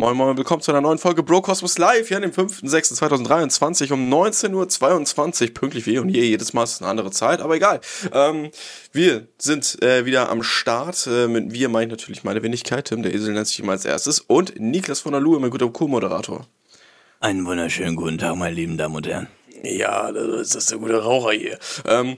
Moin Moin, willkommen zu einer neuen Folge Bro Cosmos Live hier an dem 5.6.2023 um 19.22 Uhr, pünktlich wie eh und je, jedes Mal ist es eine andere Zeit, aber egal. Ähm, wir sind äh, wieder am Start, äh, mit wir meine ich natürlich meine Wenigkeit, Tim, der Esel nennt sich immer als erstes und Niklas von der Lue, mein guter Co-Moderator. Einen wunderschönen guten Tag, meine lieben Damen und Herren. Ja, das ist der gute Raucher hier. Ähm,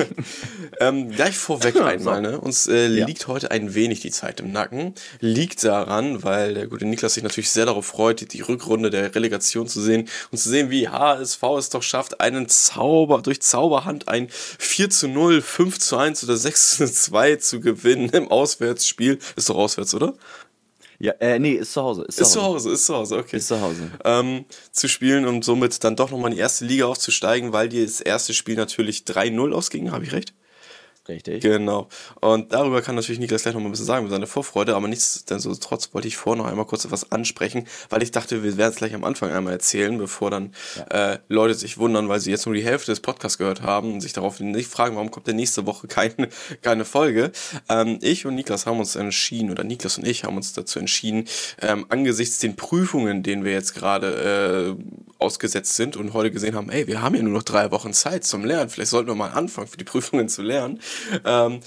ähm, gleich vorweg einmal, ne? Uns äh, ja. liegt heute ein wenig die Zeit im Nacken. Liegt daran, weil der gute Niklas sich natürlich sehr darauf freut, die, die Rückrunde der Relegation zu sehen und zu sehen, wie HSV es doch schafft, einen Zauber, durch Zauberhand ein 4 zu 0, 5 zu 1 oder 6 zu 2 zu gewinnen im Auswärtsspiel. Ist doch auswärts, oder? Ja, äh, nee, ist zu Hause. Ist zu, ist Hause. zu Hause, ist zu Hause, okay. Ist zu Hause. Ähm, zu spielen und somit dann doch nochmal in die erste Liga aufzusteigen, weil dir das erste Spiel natürlich 3-0 ausging, habe ich recht? Richtig. Genau. Und darüber kann natürlich Niklas gleich noch mal ein bisschen sagen, mit seiner Vorfreude, aber nichtsdestotrotz wollte ich vorher noch einmal kurz etwas ansprechen, weil ich dachte, wir werden es gleich am Anfang einmal erzählen, bevor dann ja. äh, Leute sich wundern, weil sie jetzt nur die Hälfte des Podcasts gehört haben und sich darauf nicht fragen, warum kommt denn nächste Woche keine, keine Folge. Ähm, ich und Niklas haben uns entschieden, oder Niklas und ich haben uns dazu entschieden, ähm, angesichts den Prüfungen, denen wir jetzt gerade äh, ausgesetzt sind und heute gesehen haben, ey, wir haben ja nur noch drei Wochen Zeit zum Lernen, vielleicht sollten wir mal anfangen, für die Prüfungen zu lernen ähm,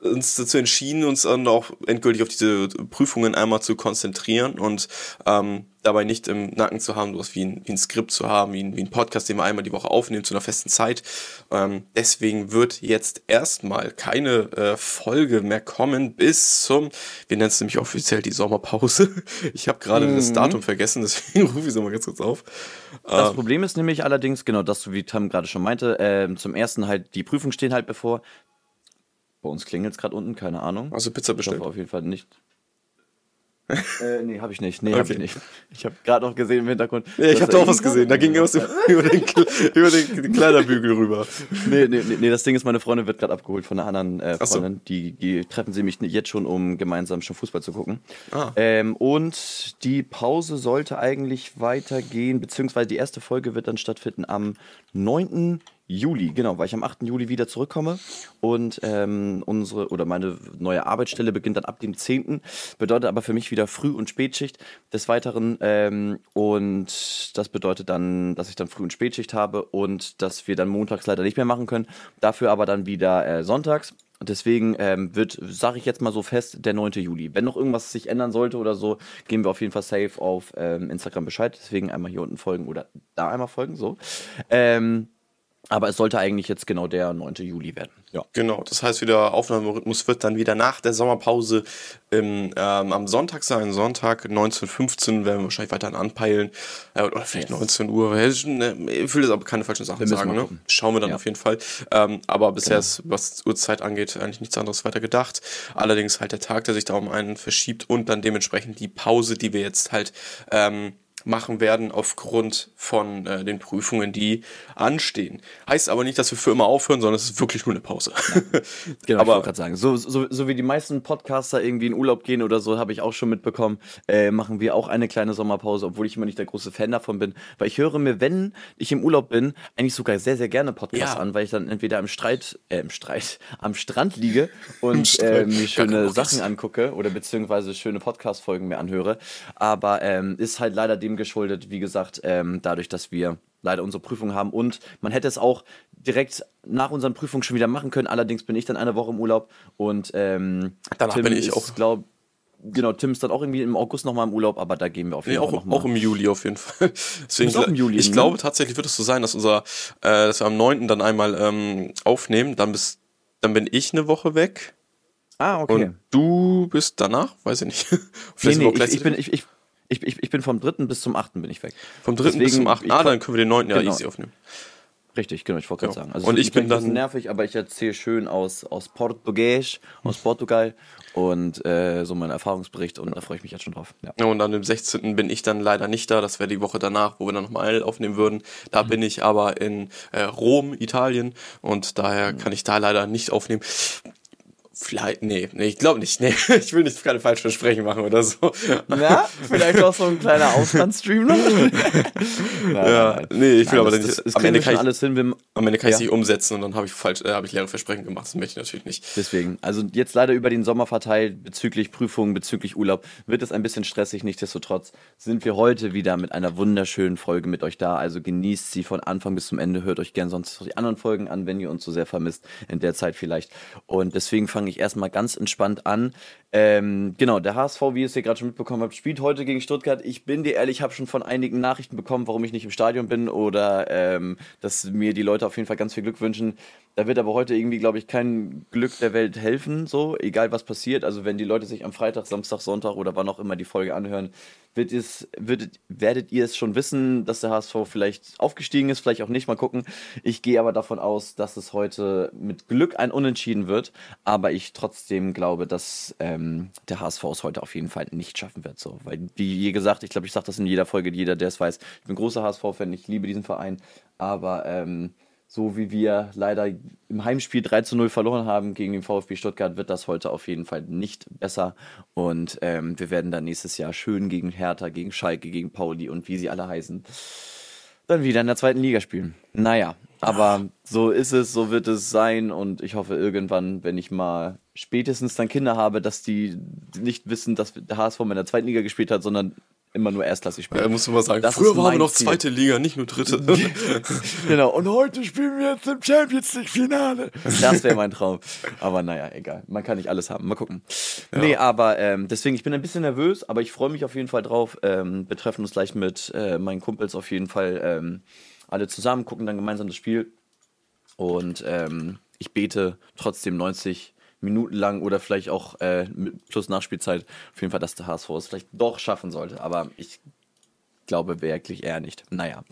uns dazu entschieden, uns dann auch endgültig auf diese Prüfungen einmal zu konzentrieren und ähm, dabei nicht im Nacken zu haben, sowas wie ein, wie ein Skript zu haben, wie ein, wie ein Podcast, den wir einmal die Woche aufnehmen zu einer festen Zeit. Ähm, deswegen wird jetzt erstmal keine äh, Folge mehr kommen bis zum, wir nennen es nämlich offiziell die Sommerpause. Ich habe gerade mhm. das Datum vergessen, deswegen rufe ich es mal ganz kurz auf. Das ähm, Problem ist nämlich allerdings, genau das, wie Tam gerade schon meinte, äh, zum ersten halt, die Prüfungen stehen halt bevor. Bei uns klingelt es gerade unten, keine Ahnung. Also Pizza bestellt? Ich hoffe auf jeden Fall nicht. äh, nee, habe ich nicht. Nee, okay. habe ich nicht. Ich habe gerade noch gesehen im Hintergrund. Nee, ich habe da auch was gesehen. Da ging was über den, über den Kleiderbügel rüber. Nee, nee, nee, das Ding ist, meine Freundin wird gerade abgeholt von einer anderen äh, Freundin. So. Die, die treffen sie mich jetzt schon, um gemeinsam schon Fußball zu gucken. Ah. Ähm, und die Pause sollte eigentlich weitergehen, beziehungsweise die erste Folge wird dann stattfinden am 9. Juli, genau, weil ich am 8. Juli wieder zurückkomme und ähm, unsere oder meine neue Arbeitsstelle beginnt dann ab dem 10. Bedeutet aber für mich wieder Früh- und Spätschicht des Weiteren ähm, und das bedeutet dann, dass ich dann Früh- und Spätschicht habe und dass wir dann montags leider nicht mehr machen können, dafür aber dann wieder äh, sonntags. Deswegen ähm, wird, sage ich jetzt mal so fest, der 9. Juli. Wenn noch irgendwas sich ändern sollte oder so, geben wir auf jeden Fall safe auf ähm, Instagram Bescheid. Deswegen einmal hier unten folgen oder da einmal folgen, so. Ähm, aber es sollte eigentlich jetzt genau der 9. Juli werden. Ja. Genau, das heißt, wieder Aufnahmerhythmus wird dann wieder nach der Sommerpause im, ähm, am Sonntag sein. Sonntag 19.15 werden wir wahrscheinlich weiterhin anpeilen. Äh, oder vielleicht yes. 19 Uhr. Ne, ich will jetzt aber keine falschen Sachen sagen. Ne? Schauen wir dann ja. auf jeden Fall. Ähm, aber bisher genau. ist, was Uhrzeit angeht, eigentlich nichts anderes weiter gedacht. Allerdings halt der Tag, der sich da um einen verschiebt und dann dementsprechend die Pause, die wir jetzt halt ähm, machen werden aufgrund von äh, den Prüfungen, die anstehen. Heißt aber nicht, dass wir für immer aufhören, sondern es ist wirklich nur eine Pause. Ja. Genau, aber, ich wollte gerade sagen, so, so, so wie die meisten Podcaster irgendwie in Urlaub gehen oder so, habe ich auch schon mitbekommen, äh, machen wir auch eine kleine Sommerpause, obwohl ich immer nicht der große Fan davon bin, weil ich höre mir, wenn ich im Urlaub bin, eigentlich sogar sehr, sehr gerne Podcasts ja. an, weil ich dann entweder im Streit, äh, im Streit, am Strand liege und äh, mir schöne Sachen angucke oder beziehungsweise schöne Podcast-Folgen mir anhöre, aber ähm, ist halt leider dem geschuldet, wie gesagt, ähm, dadurch, dass wir leider unsere Prüfung haben und man hätte es auch direkt nach unseren Prüfungen schon wieder machen können. Allerdings bin ich dann eine Woche im Urlaub und ähm, danach Tim bin ich auch. Glaub, genau, Tim ist dann auch irgendwie im August nochmal im Urlaub, aber da gehen wir auf jeden nee, Fall. Auch, noch auch im Juli auf jeden Fall. Deswegen, auch im Juli, ich ne? glaube tatsächlich wird es so sein, dass unser, äh, dass wir am 9. dann einmal ähm, aufnehmen, dann bist, dann bin ich eine Woche weg. Ah, okay. Und du bist danach? Weiß ich nicht. Vielleicht nee, nee, ich, ich, bin, ich, ich, ich, ich, ich bin vom 3. bis zum 8. bin ich weg. Vom 3. Deswegen, bis zum 8. Ah, dann können wir den 9. Genau. ja easy aufnehmen. Richtig, genau, ich wollte gerade sagen. Also und ich bin dann nervig, aber ich erzähle schön aus, aus Portugiesisch, aus Portugal und äh, so meinen Erfahrungsbericht und da freue ich mich jetzt schon drauf. Ja. Und dann am 16. bin ich dann leider nicht da, das wäre die Woche danach, wo wir dann nochmal aufnehmen würden. Da mhm. bin ich aber in äh, Rom, Italien und daher mhm. kann ich da leider nicht aufnehmen Vielleicht, nee, nee, ich glaube nicht. Nee, ich will nicht keine falschen Versprechen machen oder so. Na, vielleicht auch so ein kleiner Auslandsstream noch? ja, nee, ich will nein, aber das, nicht. Das, am, Ende kann ich, alles hin, am Ende kann ja. ich es nicht umsetzen und dann habe ich falsch, äh, habe ich leere Versprechen gemacht. Das möchte ich natürlich nicht. Deswegen, also jetzt leider über den Sommer verteilt, bezüglich Prüfungen, bezüglich Urlaub, wird es ein bisschen stressig. Nichtsdestotrotz sind wir heute wieder mit einer wunderschönen Folge mit euch da. Also genießt sie von Anfang bis zum Ende. Hört euch gerne sonst die anderen Folgen an, wenn ihr uns so sehr vermisst. In der Zeit vielleicht. Und deswegen fange ich erstmal ganz entspannt an. Ähm, genau, der HSV, wie ihr es hier gerade schon mitbekommen habt, spielt heute gegen Stuttgart. Ich bin dir ehrlich, ich habe schon von einigen Nachrichten bekommen, warum ich nicht im Stadion bin oder ähm, dass mir die Leute auf jeden Fall ganz viel Glück wünschen. Da wird aber heute irgendwie, glaube ich, kein Glück der Welt helfen, so, egal was passiert. Also, wenn die Leute sich am Freitag, Samstag, Sonntag oder wann auch immer die Folge anhören, wird es, würdet, werdet ihr es schon wissen, dass der HSV vielleicht aufgestiegen ist, vielleicht auch nicht. Mal gucken. Ich gehe aber davon aus, dass es heute mit Glück ein Unentschieden wird. Aber ich trotzdem glaube, dass ähm, der HSV es heute auf jeden Fall nicht schaffen wird. So. Weil, wie gesagt, ich glaube, ich sage das in jeder Folge, jeder, der es weiß, ich bin großer HSV-Fan, ich liebe diesen Verein. Aber ähm, so wie wir leider im Heimspiel 3 zu 0 verloren haben gegen den VfB Stuttgart, wird das heute auf jeden Fall nicht besser. Und ähm, wir werden dann nächstes Jahr schön gegen Hertha, gegen Schalke, gegen Pauli und wie sie alle heißen, dann wieder in der zweiten Liga spielen. Naja, aber so ist es, so wird es sein. Und ich hoffe irgendwann, wenn ich mal spätestens dann Kinder habe, dass die nicht wissen, dass der HSV in der zweiten Liga gespielt hat, sondern immer nur erstklassig spielen. Ja, muss man mal sagen, das früher waren wir noch Ziel. zweite Liga, nicht nur dritte. genau, und heute spielen wir jetzt im Champions League Finale. Das wäre mein Traum. Aber naja, egal. Man kann nicht alles haben. Mal gucken. Ja. Nee, aber ähm, deswegen, ich bin ein bisschen nervös, aber ich freue mich auf jeden Fall drauf. Ähm, wir treffen uns gleich mit äh, meinen Kumpels auf jeden Fall ähm, alle zusammen, gucken dann gemeinsam das Spiel. Und ähm, ich bete trotzdem 90 Minuten lang oder vielleicht auch äh, plus Nachspielzeit auf jeden Fall, dass der HSV es vielleicht doch schaffen sollte. Aber ich glaube wirklich eher nicht. Naja.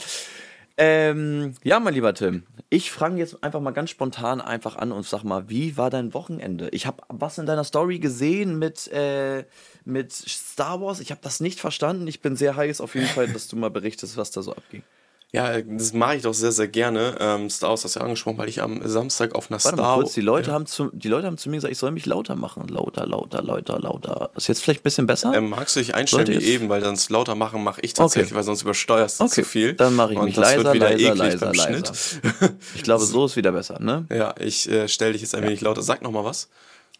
Ähm, ja, mein lieber Tim, ich frage jetzt einfach mal ganz spontan einfach an und sag mal, wie war dein Wochenende? Ich habe was in deiner Story gesehen mit, äh, mit Star Wars. Ich habe das nicht verstanden. Ich bin sehr heiß auf jeden Fall, dass du mal berichtest, was da so abging. Ja, das mache ich doch sehr, sehr gerne. Ähm, Star Wars hast du ja angesprochen, weil ich am Samstag auf einer Warte Star Wars. Die Leute, ja. haben zu, die Leute haben zu mir gesagt, ich soll mich lauter machen. Lauter, lauter, lauter, lauter. Ist jetzt vielleicht ein bisschen besser? Ähm, magst du dich einstellen wie eben, weil sonst lauter machen mache ich tatsächlich, okay. weil sonst übersteuerst du okay. zu viel. Dann mache ich mich leiser, leiser, leiser, leiser. Ich glaube, so ist wieder besser, ne? Ja, ich äh, stelle dich jetzt ein ja. wenig lauter. Sag noch mal was.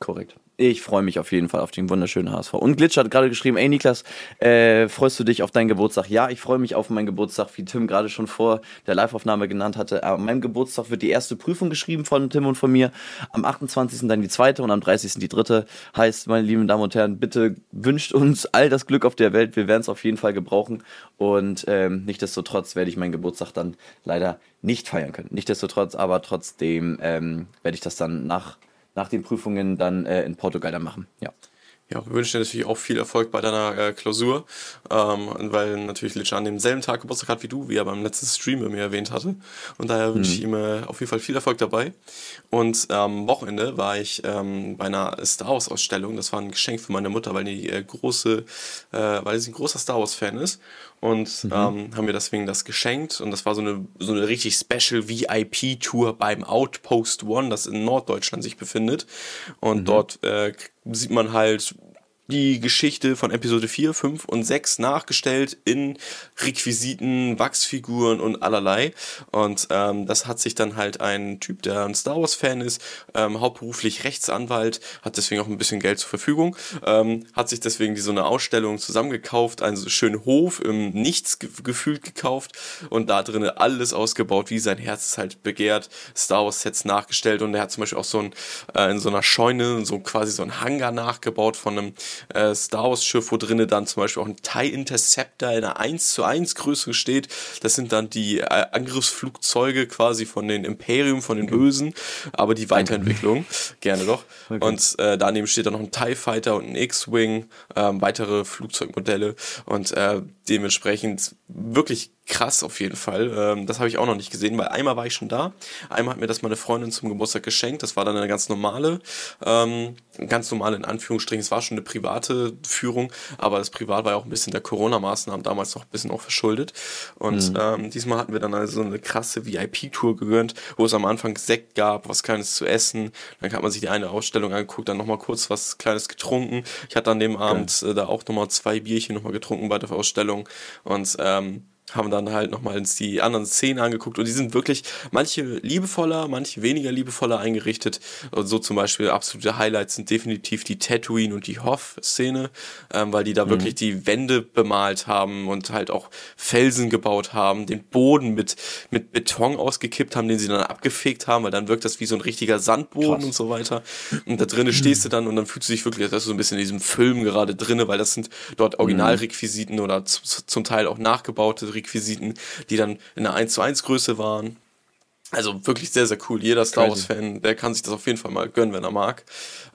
Korrekt. Ich freue mich auf jeden Fall auf den wunderschönen HSV. Und Glitch hat gerade geschrieben, ey Niklas, äh, freust du dich auf deinen Geburtstag? Ja, ich freue mich auf meinen Geburtstag, wie Tim gerade schon vor der Live-Aufnahme genannt hatte. An meinem Geburtstag wird die erste Prüfung geschrieben von Tim und von mir. Am 28. dann die zweite und am 30. die dritte. Heißt, meine lieben Damen und Herren, bitte wünscht uns all das Glück auf der Welt. Wir werden es auf jeden Fall gebrauchen. Und ähm, nichtsdestotrotz werde ich meinen Geburtstag dann leider nicht feiern können. Nichtsdestotrotz, aber trotzdem ähm, werde ich das dann nach nach den Prüfungen dann äh, in Portugal dann machen. Ja. Ja, wir wünschen dir natürlich auch viel Erfolg bei deiner äh, Klausur, ähm, weil natürlich Litsch an demselben Tag Geburtstag hat wie du, wie er beim letzten Stream bei mir erwähnt hatte. Und daher mhm. wünsche ich ihm äh, auf jeden Fall viel Erfolg dabei. Und am ähm, Wochenende war ich ähm, bei einer Star Wars Ausstellung. Das war ein Geschenk für meine Mutter, weil die äh, große, äh, weil sie ein großer Star Wars Fan ist. Und mhm. ähm, haben mir deswegen das geschenkt. Und das war so eine, so eine richtig Special VIP-Tour beim Outpost One, das in Norddeutschland sich befindet. Und mhm. dort äh, sieht man halt die Geschichte von Episode 4, 5 und 6 nachgestellt in Requisiten, Wachsfiguren und allerlei. Und ähm, das hat sich dann halt ein Typ, der ein Star Wars-Fan ist, ähm, hauptberuflich Rechtsanwalt, hat deswegen auch ein bisschen Geld zur Verfügung, ähm, hat sich deswegen die, so eine Ausstellung zusammengekauft, einen schönen Hof im Nichts ge gefühlt gekauft und da drinnen alles ausgebaut, wie sein Herz es halt begehrt, Star Wars-Sets nachgestellt und er hat zum Beispiel auch so ein, äh, in so einer Scheune, so quasi so ein Hangar nachgebaut von einem äh, Star Wars Schiff, wo drinnen dann zum Beispiel auch ein TIE Interceptor in einer 1 zu 1 Größe steht. Das sind dann die äh, Angriffsflugzeuge quasi von den Imperium, von den Bösen, aber die Weiterentwicklung. Gerne doch. Okay. Und äh, daneben steht dann noch ein TIE Fighter und ein X-Wing, ähm, weitere Flugzeugmodelle und äh, dementsprechend wirklich krass auf jeden Fall. Ähm, das habe ich auch noch nicht gesehen, weil einmal war ich schon da. Einmal hat mir das meine Freundin zum Geburtstag geschenkt. Das war dann eine ganz normale, ähm, ganz normale in Anführungsstrichen. Es war schon eine Pri private Führung, aber das Privat war ja auch ein bisschen der Corona-Maßnahmen damals noch ein bisschen auch verschuldet. Und mhm. ähm, diesmal hatten wir dann also eine krasse VIP-Tour gegönnt, wo es am Anfang Sekt gab, was Kleines zu essen. Dann hat man sich die eine Ausstellung angeguckt, dann nochmal kurz was Kleines getrunken. Ich hatte an dem Abend okay. äh, da auch nochmal zwei Bierchen nochmal getrunken bei der Ausstellung. Und ähm, haben dann halt nochmal die anderen Szenen angeguckt und die sind wirklich manche liebevoller, manche weniger liebevoller eingerichtet. Und so zum Beispiel absolute Highlights sind definitiv die Tatooine und die Hoff-Szene, ähm, weil die da mhm. wirklich die Wände bemalt haben und halt auch Felsen gebaut haben, den Boden mit, mit Beton ausgekippt haben, den sie dann abgefegt haben, weil dann wirkt das wie so ein richtiger Sandboden Krass. und so weiter. Und da drinnen stehst du dann und dann fühlst du dich wirklich, als wärst du so ein bisschen in diesem Film gerade drinne, weil das sind dort Originalrequisiten oder zum Teil auch nachgebaute Requisiten, die dann in einer 1 zu 1 Größe waren. Also wirklich sehr, sehr cool. Jeder Star Wars-Fan, der kann sich das auf jeden Fall mal gönnen, wenn er mag.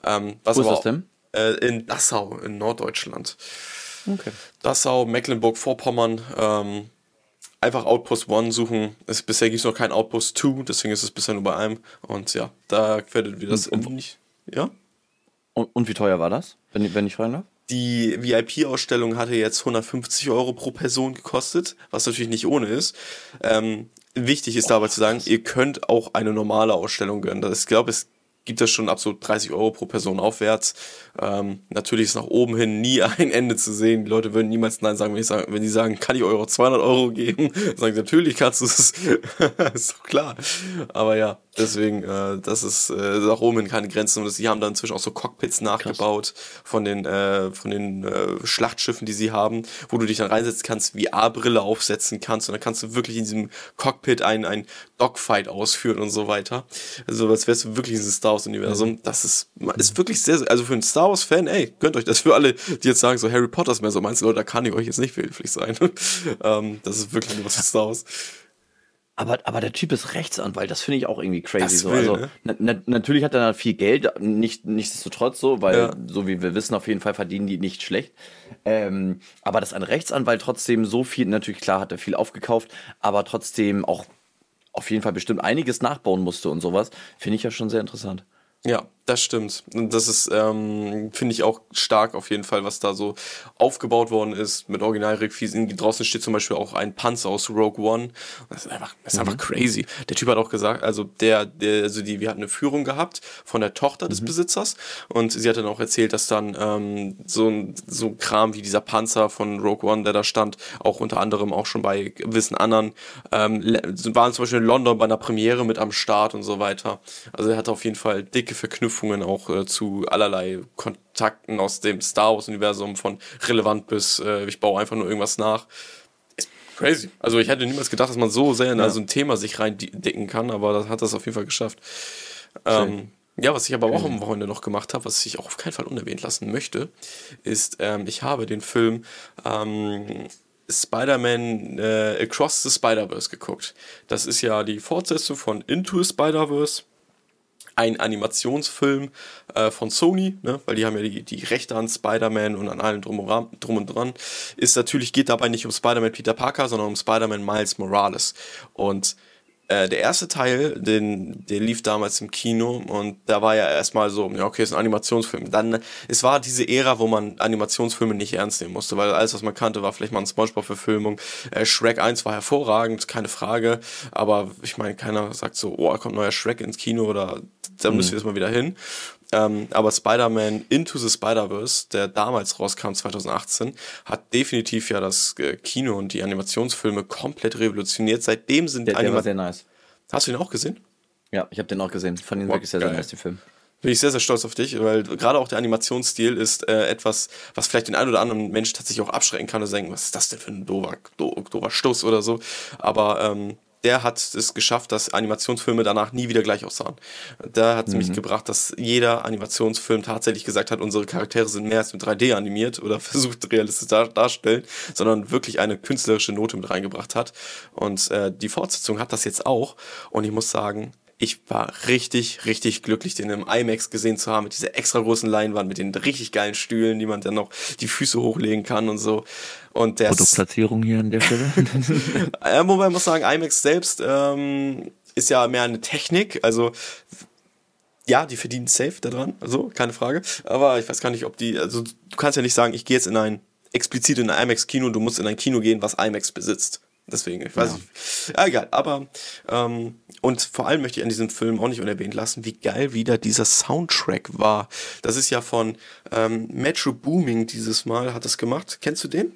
Ähm, was Wo ist das denn? Äh, in Dassau, in Norddeutschland. Okay. Dassau, Mecklenburg-Vorpommern. Ähm, einfach Outpost One suchen. Es, bisher gibt es noch kein Outpost 2, deswegen ist es bisher nur bei einem. Und ja, da werdet ihr das und, nicht. Ja? Und, und, wie teuer war das, wenn, wenn ich fragen darf? Die VIP-Ausstellung hatte jetzt 150 Euro pro Person gekostet, was natürlich nicht ohne ist. Ähm, wichtig ist oh, dabei zu sagen, ihr könnt auch eine normale Ausstellung gönnen. Ich glaube, es gibt das schon ab so 30 Euro pro Person aufwärts. Ähm, natürlich ist nach oben hin nie ein Ende zu sehen. Die Leute würden niemals Nein sagen, wenn, ich sage, wenn die sagen, kann ich Euro 200 Euro geben? Sagen sie, natürlich kannst du es. ist doch klar. Aber ja, deswegen, äh, das ist äh, nach oben hin keine Grenzen. Und sie haben dann inzwischen auch so Cockpits nachgebaut Krass. von den, äh, von den äh, Schlachtschiffen, die sie haben, wo du dich dann reinsetzen kannst, VR-Brille aufsetzen kannst und dann kannst du wirklich in diesem Cockpit ein, ein Dogfight ausführen und so weiter. Also als wärst du wirklich in diesem Star Wars-Universum. Mhm. Das ist, ist wirklich sehr, also für einen Star Wars-Fan, ey, gönnt euch das für alle, die jetzt sagen, so Harry Potter ist mehr so meinst Leute, da kann ich euch jetzt nicht behilflich sein. ähm, das ist wirklich nur was für Star Wars. Aber, aber der Typ ist Rechtsanwalt, das finde ich auch irgendwie crazy. so. also, ne? na, na, natürlich hat er viel Geld, nicht, nichtsdestotrotz so, weil, ja. so wie wir wissen, auf jeden Fall verdienen die nicht schlecht. Ähm, aber dass ein Rechtsanwalt trotzdem so viel, natürlich klar hat er viel aufgekauft, aber trotzdem auch auf jeden Fall bestimmt einiges nachbauen musste und sowas, finde ich ja schon sehr interessant. Ja, das stimmt. Und das ist, ähm, finde ich auch stark auf jeden Fall, was da so aufgebaut worden ist mit Originalrequisiten. Draußen steht zum Beispiel auch ein Panzer aus Rogue One. Das ist einfach, das ist mhm. einfach crazy. Der Typ hat auch gesagt, also der, der, also die, wir hatten eine Führung gehabt von der Tochter des mhm. Besitzers und sie hat dann auch erzählt, dass dann ähm, so ein so Kram wie dieser Panzer von Rogue One, der da stand, auch unter anderem auch schon bei gewissen anderen, ähm, waren zum Beispiel in London bei einer Premiere mit am Start und so weiter. Also er hat auf jeden Fall dicke Verknüpfungen Verknüpfungen auch äh, zu allerlei Kontakten aus dem Star Wars-Universum, von relevant bis äh, ich baue einfach nur irgendwas nach. Ist crazy. Also ich hätte niemals gedacht, dass man so sehr in ja. also ein Thema sich reindicken kann, aber das hat das auf jeden Fall geschafft. Ähm, ja, was ich aber auch am Wochenende noch gemacht habe, was ich auch auf keinen Fall unerwähnt lassen möchte, ist, ähm, ich habe den Film ähm, Spider-Man äh, Across the Spider-Verse geguckt. Das ist ja die Fortsetzung von Into Spider-Verse ein Animationsfilm äh, von Sony, ne, weil die haben ja die, die Rechte an Spider-Man und an allem drum, drum und dran, ist natürlich, geht dabei nicht um Spider-Man Peter Parker, sondern um Spider-Man Miles Morales. Und äh, der erste Teil, den, der lief damals im Kino und da war ja erstmal so, ja, okay, ist ein Animationsfilm. Dann, es war diese Ära, wo man Animationsfilme nicht ernst nehmen musste, weil alles, was man kannte, war vielleicht mal eine Spongebob-Verfilmung. Äh, Shrek 1 war hervorragend, keine Frage, aber ich meine, keiner sagt so, oh, kommt neuer Shrek ins Kino oder da müssen wir jetzt mal wieder hin. Ähm, aber Spider-Man Into the Spider-Verse, der damals rauskam, 2018, hat definitiv ja das äh, Kino und die Animationsfilme komplett revolutioniert. Seitdem sind der, der war sehr nice. Hast du den auch gesehen? Ja, ich habe den auch gesehen. Fand ihn wow, wirklich sehr, geil. sehr nice, den Film. Bin ich sehr, sehr stolz auf dich, weil gerade auch der Animationsstil ist äh, etwas, was vielleicht den einen oder anderen Mensch tatsächlich auch abschrecken kann und denken, was ist das denn für ein doofer, doofer Stoß oder so. Aber ähm, der hat es geschafft, dass Animationsfilme danach nie wieder gleich aussahen. Da hat es mhm. mich gebracht, dass jeder Animationsfilm tatsächlich gesagt hat, unsere Charaktere sind mehr als mit 3D animiert oder versucht realistisch dar darstellen, sondern wirklich eine künstlerische Note mit reingebracht hat. Und äh, die Fortsetzung hat das jetzt auch. Und ich muss sagen, ich war richtig, richtig glücklich, den im IMAX gesehen zu haben, mit dieser extra großen Leinwand, mit den richtig geilen Stühlen, die man dann noch die Füße hochlegen kann und so. Und der Produktplatzierung hier an der Stelle. ja, wobei man muss sagen, IMAX selbst ähm, ist ja mehr eine Technik. Also ja, die verdienen safe daran, also keine Frage. Aber ich weiß gar nicht, ob die, also du kannst ja nicht sagen, ich gehe jetzt in ein, explizit in ein IMAX-Kino, du musst in ein Kino gehen, was IMAX besitzt. Deswegen, ich weiß ja. nicht. Ja, egal. Aber, ähm, und vor allem möchte ich an diesem Film auch nicht unerwähnt lassen, wie geil wieder dieser Soundtrack war. Das ist ja von ähm, Metro Booming dieses Mal, hat das gemacht. Kennst du den?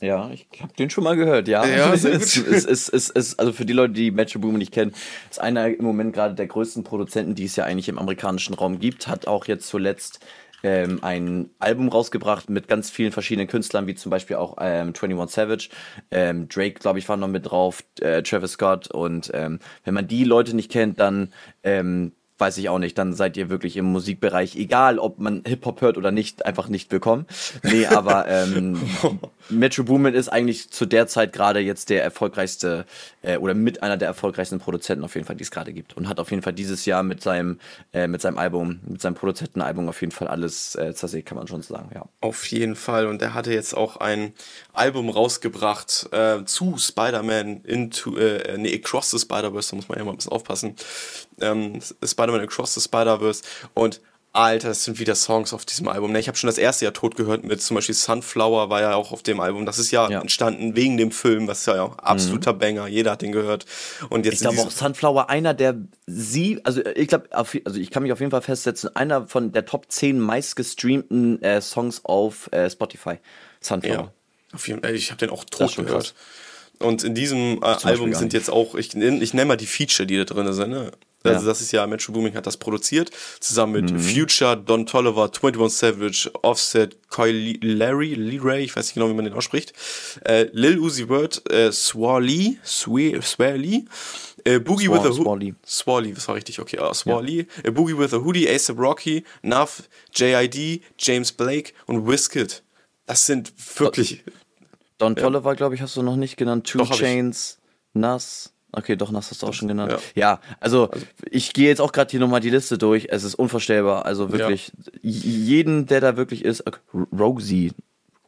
Ja, ich habe den schon mal gehört, ja. ja es, ist, es, es, es, also für die Leute, die Metro Boomin nicht kennen, ist einer im Moment gerade der größten Produzenten, die es ja eigentlich im amerikanischen Raum gibt, hat auch jetzt zuletzt ähm, ein Album rausgebracht mit ganz vielen verschiedenen Künstlern, wie zum Beispiel auch ähm, 21 Savage. Ähm, Drake, glaube ich, war noch mit drauf, äh, Travis Scott. Und ähm, wenn man die Leute nicht kennt, dann ähm, weiß ich auch nicht, dann seid ihr wirklich im Musikbereich, egal ob man Hip-Hop hört oder nicht, einfach nicht willkommen. Nee, aber ähm, Metro Boomin ist eigentlich zu der Zeit gerade jetzt der erfolgreichste äh, oder mit einer der erfolgreichsten Produzenten auf jeden Fall, die es gerade gibt. Und hat auf jeden Fall dieses Jahr mit seinem, äh, mit seinem Album, mit seinem Produzentenalbum auf jeden Fall alles äh, zersägt, kann man schon sagen, ja. Auf jeden Fall. Und er hatte jetzt auch ein Album rausgebracht äh, zu Spider-Man into, äh, nee, Across the Spider-Verse, da muss man ja mal ein bisschen aufpassen. Ähm, Spider-Man Across the Spider-Verse und Alter, das sind wieder Songs auf diesem Album. Ne, ich habe schon das erste Jahr tot gehört mit zum Beispiel Sunflower war ja auch auf dem Album. Das ist ja, ja. entstanden wegen dem Film, was ja absoluter mhm. Banger. Jeder hat den gehört. Und jetzt ich glaube auch Sunflower einer der sie, also ich glaube, also ich kann mich auf jeden Fall festsetzen, einer von der Top 10 meistgestreamten äh, Songs auf äh, Spotify. Sunflower. Ja, auf jeden Fall. Ich habe den auch tot gehört. Und in diesem äh, Album sind jetzt auch, ich, ich nenne mal die Feature, die da drin sind. Ne? Also ja. das ist ja, Metro Booming hat das produziert, zusammen mit mhm. Future, Don Tolliver, 21 Savage, Offset, Kyle Larry, Lee Ray, ich weiß nicht genau, wie man den ausspricht, äh, Lil Uzi Word, äh, Swally, Swally, äh, Boogie Swar, with a Hoodie. Swally, das war richtig, okay. Uh, Swally, ja. äh, Boogie with a Hoodie, ASAP Rocky, Nuff, JID, James Blake und Wizkid. Das sind wirklich. Don ja. Tolliver, glaube ich, hast du noch nicht genannt. Two Doch, Chains, Nas. Okay, doch, Nass hast du auch schon genannt. Ja, ja also, also, ich gehe jetzt auch gerade hier nochmal die Liste durch. Es ist unvorstellbar. Also wirklich, ja. jeden, der da wirklich ist, Rosie,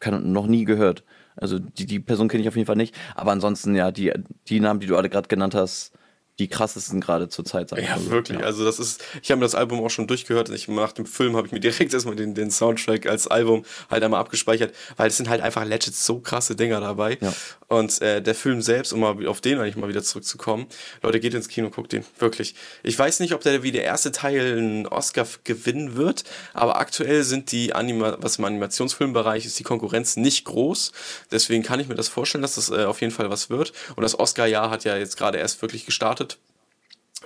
kann, noch nie gehört. Also die, die Person kenne ich auf jeden Fall nicht. Aber ansonsten, ja, die, die Namen, die du alle gerade genannt hast, die krassesten gerade zur Zeit sein. Ja, also, wirklich. Ja. Also das ist, ich habe mir das Album auch schon durchgehört. Ich, nach dem Film habe ich mir direkt erstmal den, den Soundtrack als Album halt einmal abgespeichert, weil es sind halt einfach legit so krasse Dinger dabei. Ja. Und äh, der Film selbst, um mal auf den eigentlich mal wieder zurückzukommen, Leute, geht ins Kino, guckt den, wirklich. Ich weiß nicht, ob der wie der erste Teil einen Oscar gewinnen wird, aber aktuell sind die Anima was im Animationsfilmbereich ist, die Konkurrenz nicht groß. Deswegen kann ich mir das vorstellen, dass das äh, auf jeden Fall was wird. Und das Oscar-Jahr hat ja jetzt gerade erst wirklich gestartet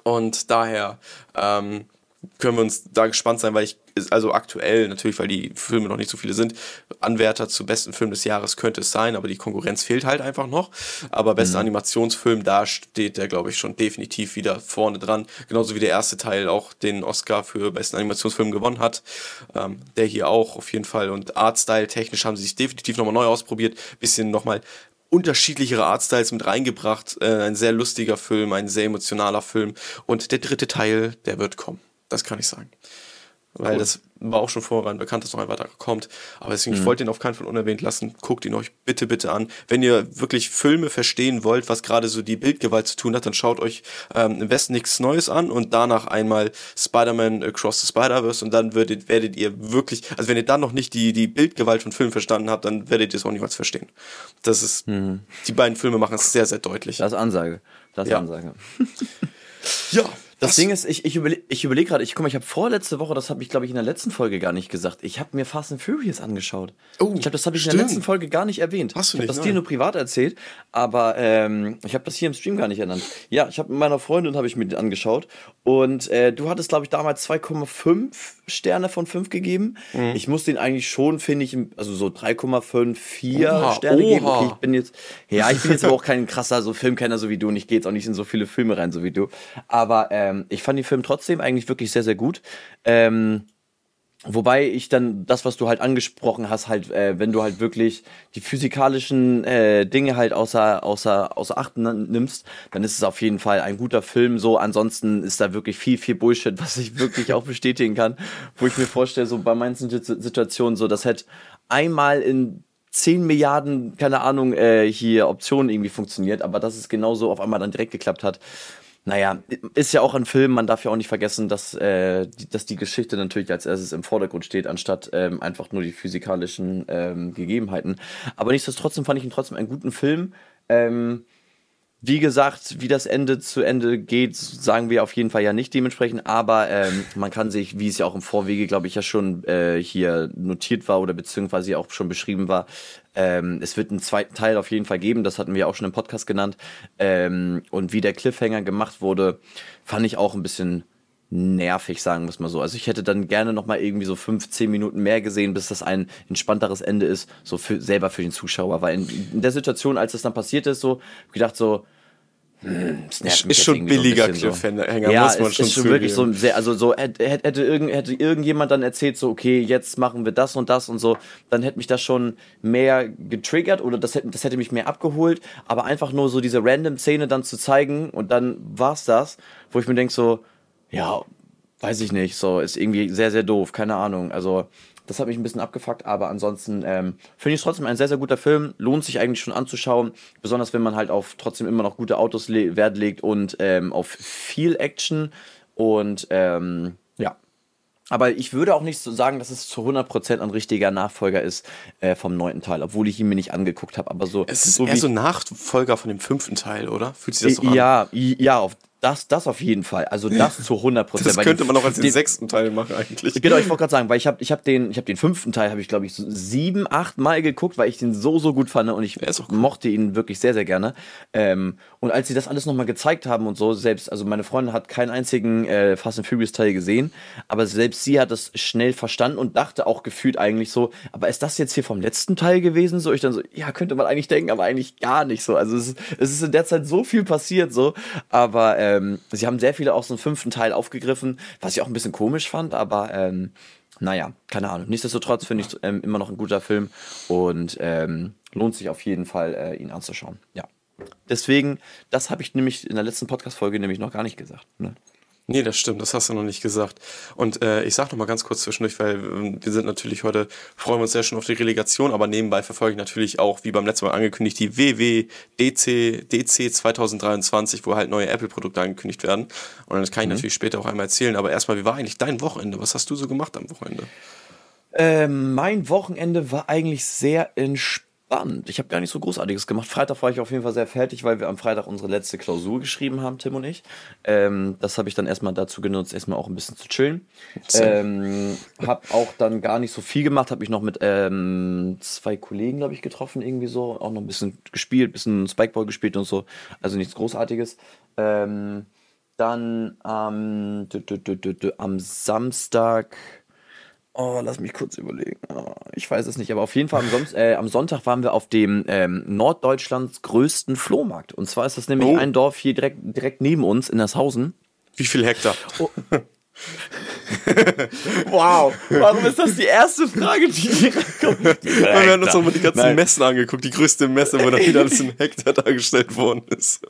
und daher ähm, können wir uns da gespannt sein, weil ich, also aktuell natürlich, weil die Filme noch nicht so viele sind, Anwärter zu besten Film des Jahres könnte es sein, aber die Konkurrenz fehlt halt einfach noch. Aber bester mhm. Animationsfilm, da steht der, glaube ich, schon definitiv wieder vorne dran. Genauso wie der erste Teil auch den Oscar für besten Animationsfilm gewonnen hat. Ähm, der hier auch auf jeden Fall. Und Artstyle technisch haben sie sich definitiv nochmal neu ausprobiert. Bisschen nochmal unterschiedlichere Artstyles mit reingebracht. Äh, ein sehr lustiger Film, ein sehr emotionaler Film. Und der dritte Teil, der wird kommen. Das kann ich sagen. Weil cool. das war auch schon vorher bekannt, dass noch ein weiterer kommt. Aber deswegen, mhm. ich wollte ihn auf keinen Fall unerwähnt lassen. Guckt ihn euch bitte, bitte an. Wenn ihr wirklich Filme verstehen wollt, was gerade so die Bildgewalt zu tun hat, dann schaut euch ähm, im Westen nichts Neues an und danach einmal Spider-Man Across the Spider-Verse und dann werdet, werdet ihr wirklich, also wenn ihr dann noch nicht die, die Bildgewalt von Filmen verstanden habt, dann werdet ihr es auch niemals verstehen. Das ist, mhm. die beiden Filme machen es sehr, sehr deutlich. Das ist Ansage. Das ist ja. Ansage. ja, das Was? Ding ist, ich, ich überlege ich überleg gerade, ich guck mal, ich habe vorletzte Woche, das habe ich glaube ich in der letzten Folge gar nicht gesagt, ich habe mir Fast and Furious angeschaut. Oh, ich glaube, das habe ich stimmt. in der letzten Folge gar nicht erwähnt. Hast du nicht? Ich habe das dir nur privat erzählt, aber ähm, ich habe das hier im Stream gar nicht ernannt. Ja, ich habe mit meiner Freundin habe ich mir den angeschaut und äh, du hattest glaube ich damals 2,5 Sterne von 5 gegeben. Mhm. Ich muss den eigentlich schon, finde ich, also so 3,5, 4 oha, Sterne oha. geben. Okay, ich bin jetzt, ja, ich bin jetzt aber auch kein krasser so Filmkenner so wie du und ich gehe jetzt auch nicht in so viele Filme rein so wie du. Aber ähm, ich fand den Film trotzdem eigentlich wirklich sehr, sehr gut. Ähm, Wobei ich dann das, was du halt angesprochen hast, halt, äh, wenn du halt wirklich die physikalischen äh, Dinge halt außer, außer, außer Acht nimmst, dann ist es auf jeden Fall ein guter Film. So, ansonsten ist da wirklich viel, viel Bullshit, was ich wirklich auch bestätigen kann. Wo ich mir vorstelle, so bei manchen Situationen, so, das hätte einmal in 10 Milliarden, keine Ahnung, äh, hier Optionen irgendwie funktioniert, aber dass es genauso auf einmal dann direkt geklappt hat, naja, ist ja auch ein Film, man darf ja auch nicht vergessen, dass, äh, die, dass die Geschichte natürlich als erstes im Vordergrund steht, anstatt ähm, einfach nur die physikalischen ähm, Gegebenheiten. Aber nichtsdestotrotz fand ich ihn trotzdem einen guten Film. Ähm, wie gesagt, wie das Ende zu Ende geht, sagen wir auf jeden Fall ja nicht dementsprechend, aber ähm, man kann sich, wie es ja auch im Vorwege, glaube ich, ja schon äh, hier notiert war oder beziehungsweise auch schon beschrieben war, ähm, es wird einen zweiten Teil auf jeden Fall geben, das hatten wir auch schon im Podcast genannt. Ähm, und wie der Cliffhanger gemacht wurde, fand ich auch ein bisschen nervig, sagen wir es mal so. Also ich hätte dann gerne noch mal irgendwie so fünf, zehn Minuten mehr gesehen, bis das ein entspannteres Ende ist, so für, selber für den Zuschauer. Weil in, in der Situation, als das dann passiert ist, so, gedacht so, hm, ist, ist schon billiger so Cliffhanger, so. ja, muss man ist, schon ist schon wirklich so sehr, also so hätte, hätte, irgend, hätte irgendjemand dann erzählt so okay jetzt machen wir das und das und so, dann hätte mich das schon mehr getriggert oder das hätte, das hätte mich mehr abgeholt, aber einfach nur so diese random Szene dann zu zeigen und dann war's das, wo ich mir denke so ja weiß ich nicht, so ist irgendwie sehr sehr doof, keine Ahnung, also das hat mich ein bisschen abgefuckt, aber ansonsten ähm, finde ich es trotzdem ein sehr, sehr guter Film. Lohnt sich eigentlich schon anzuschauen. Besonders wenn man halt auf trotzdem immer noch gute Autos le Wert legt und ähm, auf viel Action. Und ähm, ja. Aber ich würde auch nicht so sagen, dass es zu 100% ein richtiger Nachfolger ist äh, vom neunten Teil, obwohl ich ihn mir nicht angeguckt habe. Aber so. Es ist so eher so Nachfolger von dem fünften Teil, oder? Fühlt sich das so an? Ja, ja, auf, das, das auf jeden Fall. Also das zu 100 Prozent. Das könnte man auch als den, den sechsten Teil machen eigentlich. Genau, ich wollte gerade sagen, weil ich habe ich hab den, hab den fünften Teil, habe ich glaube ich so sieben, acht Mal geguckt, weil ich den so, so gut fand und ich cool. mochte ihn wirklich sehr, sehr gerne. Ähm, und als sie das alles nochmal gezeigt haben und so, selbst, also meine Freundin hat keinen einzigen äh, Fast and Furious Teil gesehen, aber selbst sie hat es schnell verstanden und dachte auch gefühlt eigentlich so, aber ist das jetzt hier vom letzten Teil gewesen? So, ich dann so, ja, könnte man eigentlich denken, aber eigentlich gar nicht so. Also es, es ist in der Zeit so viel passiert so, aber ähm, sie haben sehr viele aus dem fünften Teil aufgegriffen, was ich auch ein bisschen komisch fand, aber ähm, naja, keine Ahnung. Nichtsdestotrotz finde ich ähm, immer noch ein guter Film und ähm, lohnt sich auf jeden Fall, äh, ihn anzuschauen. Ja. Deswegen, das habe ich nämlich in der letzten Podcast-Folge nämlich noch gar nicht gesagt. Ne? Nee, das stimmt, das hast du noch nicht gesagt. Und äh, ich sag noch mal ganz kurz zwischendurch, weil äh, wir sind natürlich heute, freuen wir uns sehr schon auf die Relegation, aber nebenbei verfolge ich natürlich auch, wie beim letzten Mal angekündigt, die WWDC DC 2023, wo halt neue Apple-Produkte angekündigt werden. Und das kann ich mhm. natürlich später auch einmal erzählen. Aber erstmal, wie war eigentlich dein Wochenende? Was hast du so gemacht am Wochenende? Ähm, mein Wochenende war eigentlich sehr entspannt spannend. Ich habe gar nicht so Großartiges gemacht. Freitag war ich auf jeden Fall sehr fertig, weil wir am Freitag unsere letzte Klausur geschrieben haben, Tim und ich. Ähm, das habe ich dann erstmal dazu genutzt, erstmal auch ein bisschen zu chillen. Ähm, habe auch dann gar nicht so viel gemacht, habe mich noch mit ähm, zwei Kollegen, glaube ich, getroffen, irgendwie so. Auch noch ein bisschen gespielt, ein bisschen Spikeball gespielt und so. Also nichts Großartiges. Ähm, dann am Samstag Oh, lass mich kurz überlegen. Oh, ich weiß es nicht, aber auf jeden Fall am, Son äh, am Sonntag waren wir auf dem ähm, Norddeutschlands größten Flohmarkt. Und zwar ist das nämlich oh. ein Dorf hier direkt, direkt neben uns in Ershausen. Wie viel Hektar? Oh. wow, warum ist das die erste Frage, die hier kommt? Wir haben uns nochmal die ganzen Nein. Messen angeguckt, die größte Messe, wo dann wieder alles in Hektar dargestellt worden ist.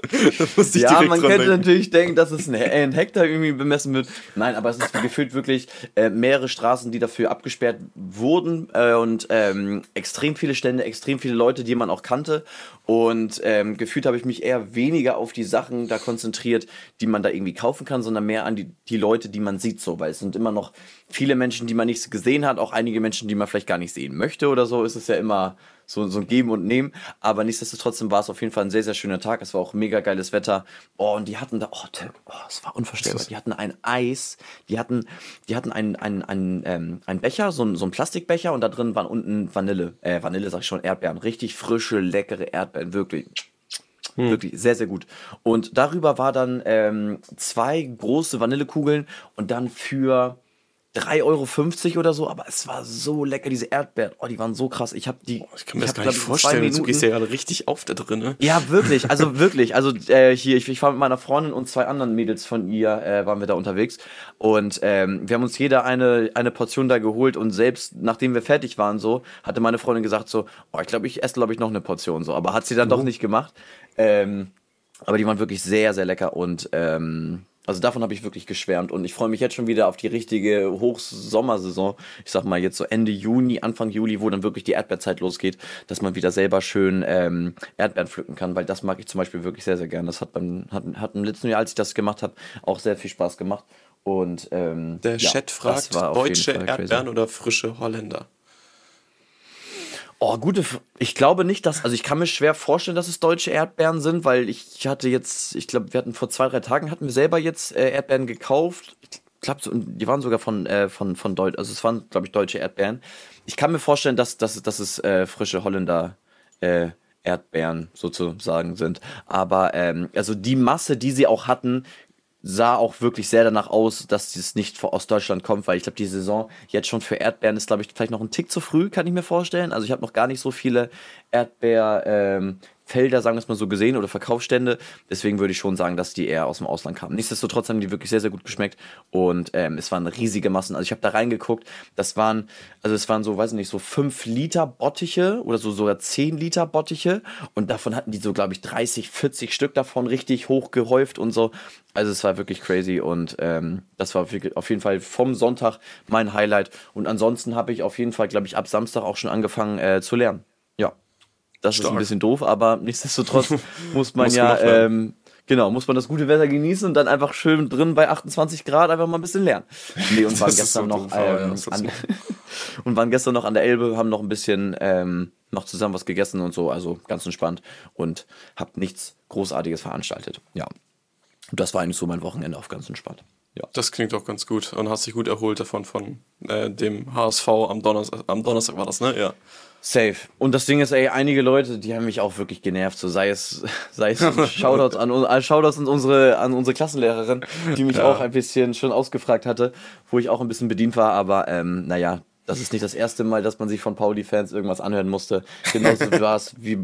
ja, man könnte denken. natürlich denken, dass es in Hektar irgendwie bemessen wird. Nein, aber es ist gefühlt wirklich äh, mehrere Straßen, die dafür abgesperrt wurden äh, und ähm, extrem viele Stände, extrem viele Leute, die man auch kannte. Und ähm, gefühlt habe ich mich eher weniger auf die Sachen da konzentriert, die man da irgendwie kaufen kann, sondern mehr an die, die Leute, die man sieht, so, weil es sind immer noch viele Menschen, die man nicht gesehen hat, auch einige Menschen, die man vielleicht gar nicht sehen möchte oder so, ist es ja immer so, so ein Geben und Nehmen. Aber nichtsdestotrotz war es auf jeden Fall ein sehr, sehr schöner Tag. Es war auch mega geiles Wetter. Oh, und die hatten da, oh, oh es war unvorstellbar. Die hatten ein Eis, die hatten, die hatten einen, einen, einen, ähm, einen Becher, so, so einen Plastikbecher und da drin waren unten Vanille, äh, Vanille sag ich schon, Erdbeeren. Richtig frische, leckere Erdbeeren, wirklich. Hm. Wirklich sehr, sehr gut. Und darüber war dann ähm, zwei große Vanillekugeln und dann für 3,50 Euro oder so, aber es war so lecker, diese Erdbeeren. Oh, die waren so krass. Ich habe die. Oh, ich kann mir das gar nicht vorstellen. Du gehst ja gerade richtig auf da drin. Ne? Ja, wirklich. Also wirklich. Also äh, hier, ich, ich war mit meiner Freundin und zwei anderen Mädels von ihr, äh, waren wir da unterwegs. Und ähm, wir haben uns jeder eine, eine Portion da geholt und selbst nachdem wir fertig waren, so, hatte meine Freundin gesagt, so, oh, ich glaube, ich esse, glaube ich, noch eine Portion so. Aber hat sie dann oh. doch nicht gemacht. Ähm, aber die waren wirklich sehr, sehr lecker und ähm, Also davon habe ich wirklich geschwärmt und ich freue mich jetzt schon wieder auf die richtige Hochsommersaison. Ich sag mal jetzt so Ende Juni, Anfang Juli, wo dann wirklich die Erdbeerzeit losgeht, dass man wieder selber schön ähm, Erdbeeren pflücken kann, weil das mag ich zum Beispiel wirklich sehr, sehr gern. Das hat beim hat, hat im letzten Jahr, als ich das gemacht habe, auch sehr viel Spaß gemacht. Und ähm, der Chat ja, fragt, deutsche Erdbeeren oder frische Holländer? Oh, gute. Ich glaube nicht, dass. Also, ich kann mir schwer vorstellen, dass es deutsche Erdbeeren sind, weil ich hatte jetzt. Ich glaube, wir hatten vor zwei, drei Tagen hatten wir selber jetzt äh, Erdbeeren gekauft. Ich glaube, die waren sogar von, äh, von, von Deutsch. Also, es waren, glaube ich, deutsche Erdbeeren. Ich kann mir vorstellen, dass, dass, dass es äh, frische Holländer. Äh, Erdbeeren sozusagen sind. Aber ähm, also die Masse, die sie auch hatten, sah auch wirklich sehr danach aus, dass es nicht aus Deutschland kommt, weil ich glaube, die Saison jetzt schon für Erdbeeren ist, glaube ich, vielleicht noch ein Tick zu früh, kann ich mir vorstellen. Also ich habe noch gar nicht so viele Erdbeer, ähm, Felder, sagen wir es mal so, gesehen oder Verkaufsstände. Deswegen würde ich schon sagen, dass die eher aus dem Ausland kamen. Nichtsdestotrotz haben die wirklich sehr, sehr gut geschmeckt und ähm, es waren riesige Massen. Also ich habe da reingeguckt, das waren, also es waren so, weiß ich nicht, so 5 Liter Bottiche oder so sogar 10 Liter Bottiche und davon hatten die so, glaube ich, 30, 40 Stück davon richtig hoch gehäuft und so. Also es war wirklich crazy und ähm, das war auf jeden Fall vom Sonntag mein Highlight. Und ansonsten habe ich auf jeden Fall, glaube ich, ab Samstag auch schon angefangen äh, zu lernen. Das Stark. ist ein bisschen doof, aber nichtsdestotrotz muss man ja, ähm, genau, muss man das gute Wetter genießen und dann einfach schön drin bei 28 Grad einfach mal ein bisschen lernen. Nee, und waren gestern so noch ähm, ja, an, und waren gestern noch an der Elbe, haben noch ein bisschen ähm, noch zusammen was gegessen und so, also ganz entspannt und hab nichts Großartiges veranstaltet. Ja. Und das war eigentlich so mein Wochenende auf ganz entspannt. Ja. Das klingt auch ganz gut und hast dich gut erholt davon von äh, dem HSV am Donnerstag. Am Donnerstag war das, ne? Ja. Safe. Und das Ding ist, ey, einige Leute, die haben mich auch wirklich genervt. So sei es, sei es Shoutouts an, äh, Shoutouts an unsere, an unsere Klassenlehrerin, die mich ja. auch ein bisschen schon ausgefragt hatte, wo ich auch ein bisschen bedient war. Aber ähm, naja, das ist nicht das erste Mal, dass man sich von Pauli-Fans irgendwas anhören musste. Genauso war es wie,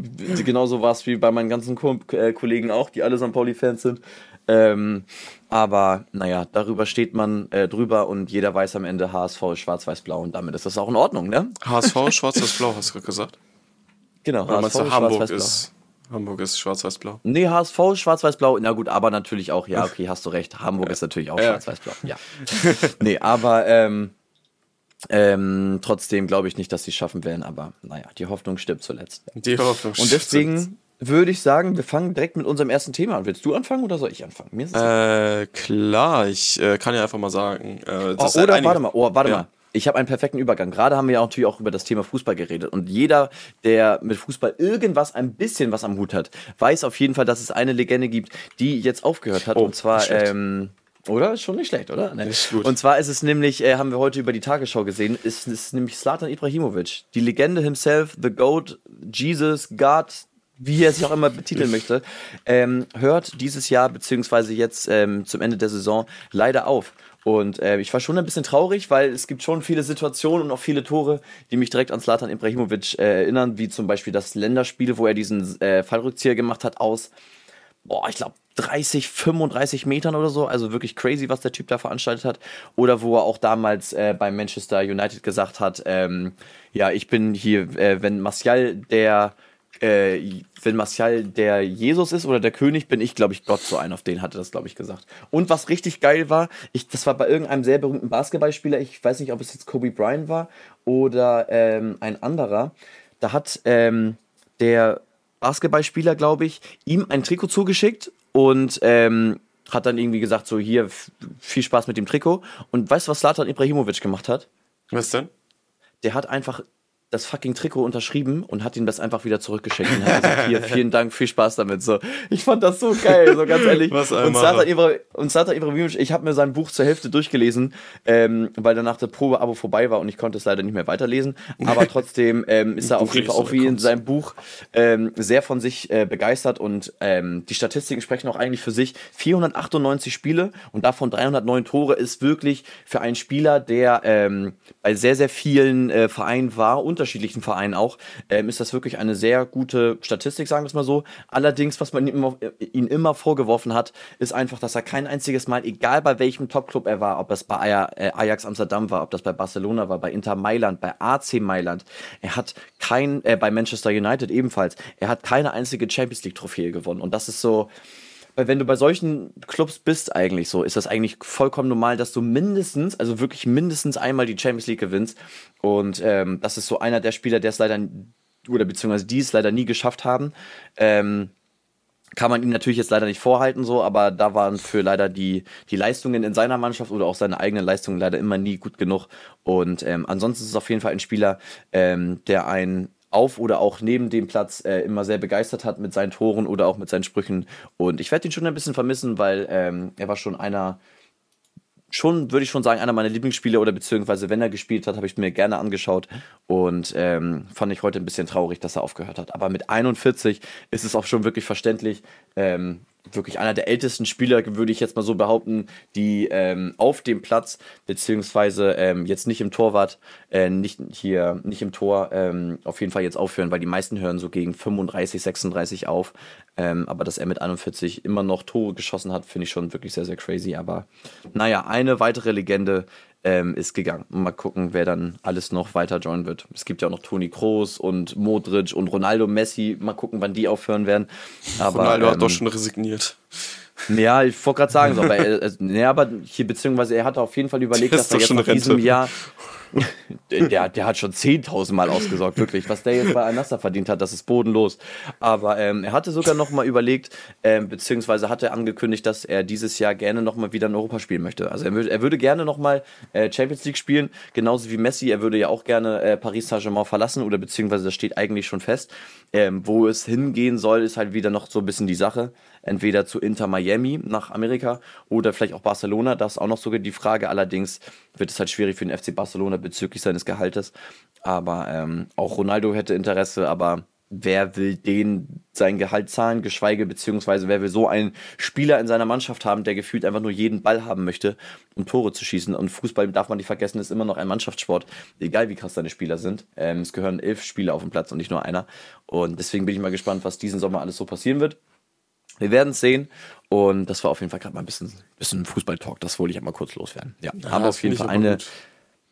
genauso war es wie bei meinen ganzen Ko äh, Kollegen auch, die alle St. Pauli-Fans sind. Ähm, aber naja, darüber steht man äh, drüber und jeder weiß am Ende, HSV ist schwarz-weiß-blau und damit ist das auch in Ordnung, ne? HSV ist schwarz-weiß-blau, hast du gesagt? Genau, Oder HSV ist Hamburg ist, Hamburg ist schwarz-weiß-blau. Nee, HSV ist schwarz-weiß-blau. Na gut, aber natürlich auch, ja, okay, hast du recht. Hamburg ja. ist natürlich auch ja. schwarz-weiß-blau. Ja. nee, aber ähm, ähm, trotzdem glaube ich nicht, dass sie es schaffen werden, aber naja, die Hoffnung stirbt zuletzt. Die Hoffnung stirbt. Und deswegen würde ich sagen, wir fangen direkt mit unserem ersten Thema an. Willst du anfangen oder soll ich anfangen? Mir ist äh, klar, ich äh, kann ja einfach mal sagen. Äh, oh, oder einige... warte mal, oh, warte ja. mal. Ich habe einen perfekten Übergang. Gerade haben wir ja natürlich auch über das Thema Fußball geredet. Und jeder, der mit Fußball irgendwas, ein bisschen was am Hut hat, weiß auf jeden Fall, dass es eine Legende gibt, die jetzt aufgehört hat. Oh, und zwar, ähm, oder? Ist schon nicht schlecht, oder? Nee. Ist gut. Und zwar ist es nämlich, äh, haben wir heute über die Tagesschau gesehen, ist, ist nämlich Slatan Ibrahimovic. Die Legende himself, the GOAT, Jesus, God, wie er sich auch immer betiteln möchte, ähm, hört dieses Jahr beziehungsweise jetzt ähm, zum Ende der Saison leider auf. Und äh, ich war schon ein bisschen traurig, weil es gibt schon viele Situationen und auch viele Tore, die mich direkt an Slatan Ibrahimovic äh, erinnern, wie zum Beispiel das Länderspiel, wo er diesen äh, Fallrückzieher gemacht hat aus, boah, ich glaube 30, 35 Metern oder so. Also wirklich crazy, was der Typ da veranstaltet hat. Oder wo er auch damals äh, bei Manchester United gesagt hat, ähm, ja, ich bin hier, äh, wenn Martial der äh, wenn Martial der Jesus ist oder der König, bin ich, glaube ich, Gott so ein. Auf den hatte das, glaube ich, gesagt. Und was richtig geil war, ich, das war bei irgendeinem sehr berühmten Basketballspieler, ich weiß nicht, ob es jetzt Kobe Bryant war oder ähm, ein anderer. Da hat ähm, der Basketballspieler, glaube ich, ihm ein Trikot zugeschickt und ähm, hat dann irgendwie gesagt, so hier, viel Spaß mit dem Trikot. Und weißt du, was Slatan Ibrahimovic gemacht hat? Was denn? Der hat einfach das fucking Trikot unterschrieben und hat ihm das einfach wieder zurückgeschickt und hat gesagt, hier, vielen Dank, viel Spaß damit. So, ich fand das so geil, so ganz ehrlich. Was und Sata, Ibra Ibrahimovic, ich habe mir sein Buch zur Hälfte durchgelesen, ähm, weil danach der Probeabo vorbei war und ich konnte es leider nicht mehr weiterlesen. Aber trotzdem ähm, ist er auf jeden Fall auch wie in seinem Buch ähm, sehr von sich äh, begeistert und ähm, die Statistiken sprechen auch eigentlich für sich. 498 Spiele und davon 309 Tore ist wirklich für einen Spieler, der ähm, bei sehr, sehr vielen äh, Vereinen war und unterschiedlichen Vereinen auch, ähm, ist das wirklich eine sehr gute Statistik, sagen wir es mal so. Allerdings, was man ihm immer, ihn immer vorgeworfen hat, ist einfach, dass er kein einziges Mal, egal bei welchem Topclub er war, ob das bei äh, Ajax Amsterdam war, ob das bei Barcelona war, bei Inter Mailand, bei AC Mailand, er hat kein, äh, bei Manchester United ebenfalls, er hat keine einzige Champions League Trophäe gewonnen. Und das ist so, weil wenn du bei solchen Clubs bist eigentlich so, ist das eigentlich vollkommen normal, dass du mindestens, also wirklich mindestens einmal die Champions League gewinnst. Und ähm, das ist so einer der Spieler, der es leider, oder beziehungsweise die es leider nie geschafft haben. Ähm, kann man ihm natürlich jetzt leider nicht vorhalten, so, aber da waren für leider die, die Leistungen in seiner Mannschaft oder auch seine eigenen Leistungen leider immer nie gut genug. Und ähm, ansonsten ist es auf jeden Fall ein Spieler, ähm, der ein auf oder auch neben dem Platz äh, immer sehr begeistert hat mit seinen Toren oder auch mit seinen Sprüchen. Und ich werde ihn schon ein bisschen vermissen, weil ähm, er war schon einer schon, würde ich schon sagen, einer meiner Lieblingsspiele oder beziehungsweise wenn er gespielt hat, habe ich mir gerne angeschaut und ähm, fand ich heute ein bisschen traurig, dass er aufgehört hat. Aber mit 41 ist es auch schon wirklich verständlich, ähm, wirklich einer der ältesten Spieler, würde ich jetzt mal so behaupten, die ähm, auf dem Platz, beziehungsweise ähm, jetzt nicht im Torwart, äh, nicht hier, nicht im Tor, ähm, auf jeden Fall jetzt aufhören, weil die meisten hören so gegen 35, 36 auf. Ähm, aber dass er mit 41 immer noch Tore geschossen hat, finde ich schon wirklich sehr, sehr crazy. Aber naja, eine weitere Legende ähm, ist gegangen. Mal gucken, wer dann alles noch weiter joinen wird. Es gibt ja auch noch Toni Kroos und Modric und Ronaldo Messi. Mal gucken, wann die aufhören werden. Aber, Ronaldo ähm, hat doch schon resigniert. Ja, ich wollte gerade sagen, so, aber, er, nee, aber hier, beziehungsweise er hat auf jeden Fall überlegt, dass er jetzt nach diesem Jahr der, der hat schon 10.000 Mal ausgesorgt, wirklich. Was der jetzt bei Al-Nassr verdient hat, das ist bodenlos. Aber ähm, er hatte sogar noch mal überlegt, ähm, beziehungsweise hatte angekündigt, dass er dieses Jahr gerne noch mal wieder in Europa spielen möchte. Also er, würde, er würde gerne noch mal äh, Champions League spielen, genauso wie Messi. Er würde ja auch gerne äh, Paris Saint-Germain verlassen oder beziehungsweise das steht eigentlich schon fest. Ähm, wo es hingehen soll, ist halt wieder noch so ein bisschen die Sache. Entweder zu Inter Miami nach Amerika oder vielleicht auch Barcelona. Das ist auch noch sogar die Frage. Allerdings wird es halt schwierig für den FC Barcelona bezüglich seines Gehaltes. Aber ähm, auch Ronaldo hätte Interesse, aber wer will den sein Gehalt zahlen, geschweige beziehungsweise wer will so einen Spieler in seiner Mannschaft haben, der gefühlt einfach nur jeden Ball haben möchte, um Tore zu schießen. Und Fußball darf man nicht vergessen, ist immer noch ein Mannschaftssport, egal wie krass deine Spieler sind. Ähm, es gehören elf Spieler auf dem Platz und nicht nur einer. Und deswegen bin ich mal gespannt, was diesen Sommer alles so passieren wird. Wir werden es sehen. Und das war auf jeden Fall gerade mal ein bisschen, bisschen Fußball-Talk. Das wollte ich einmal kurz loswerden. Ja, ja haben auf jeden Fall eine. Gut.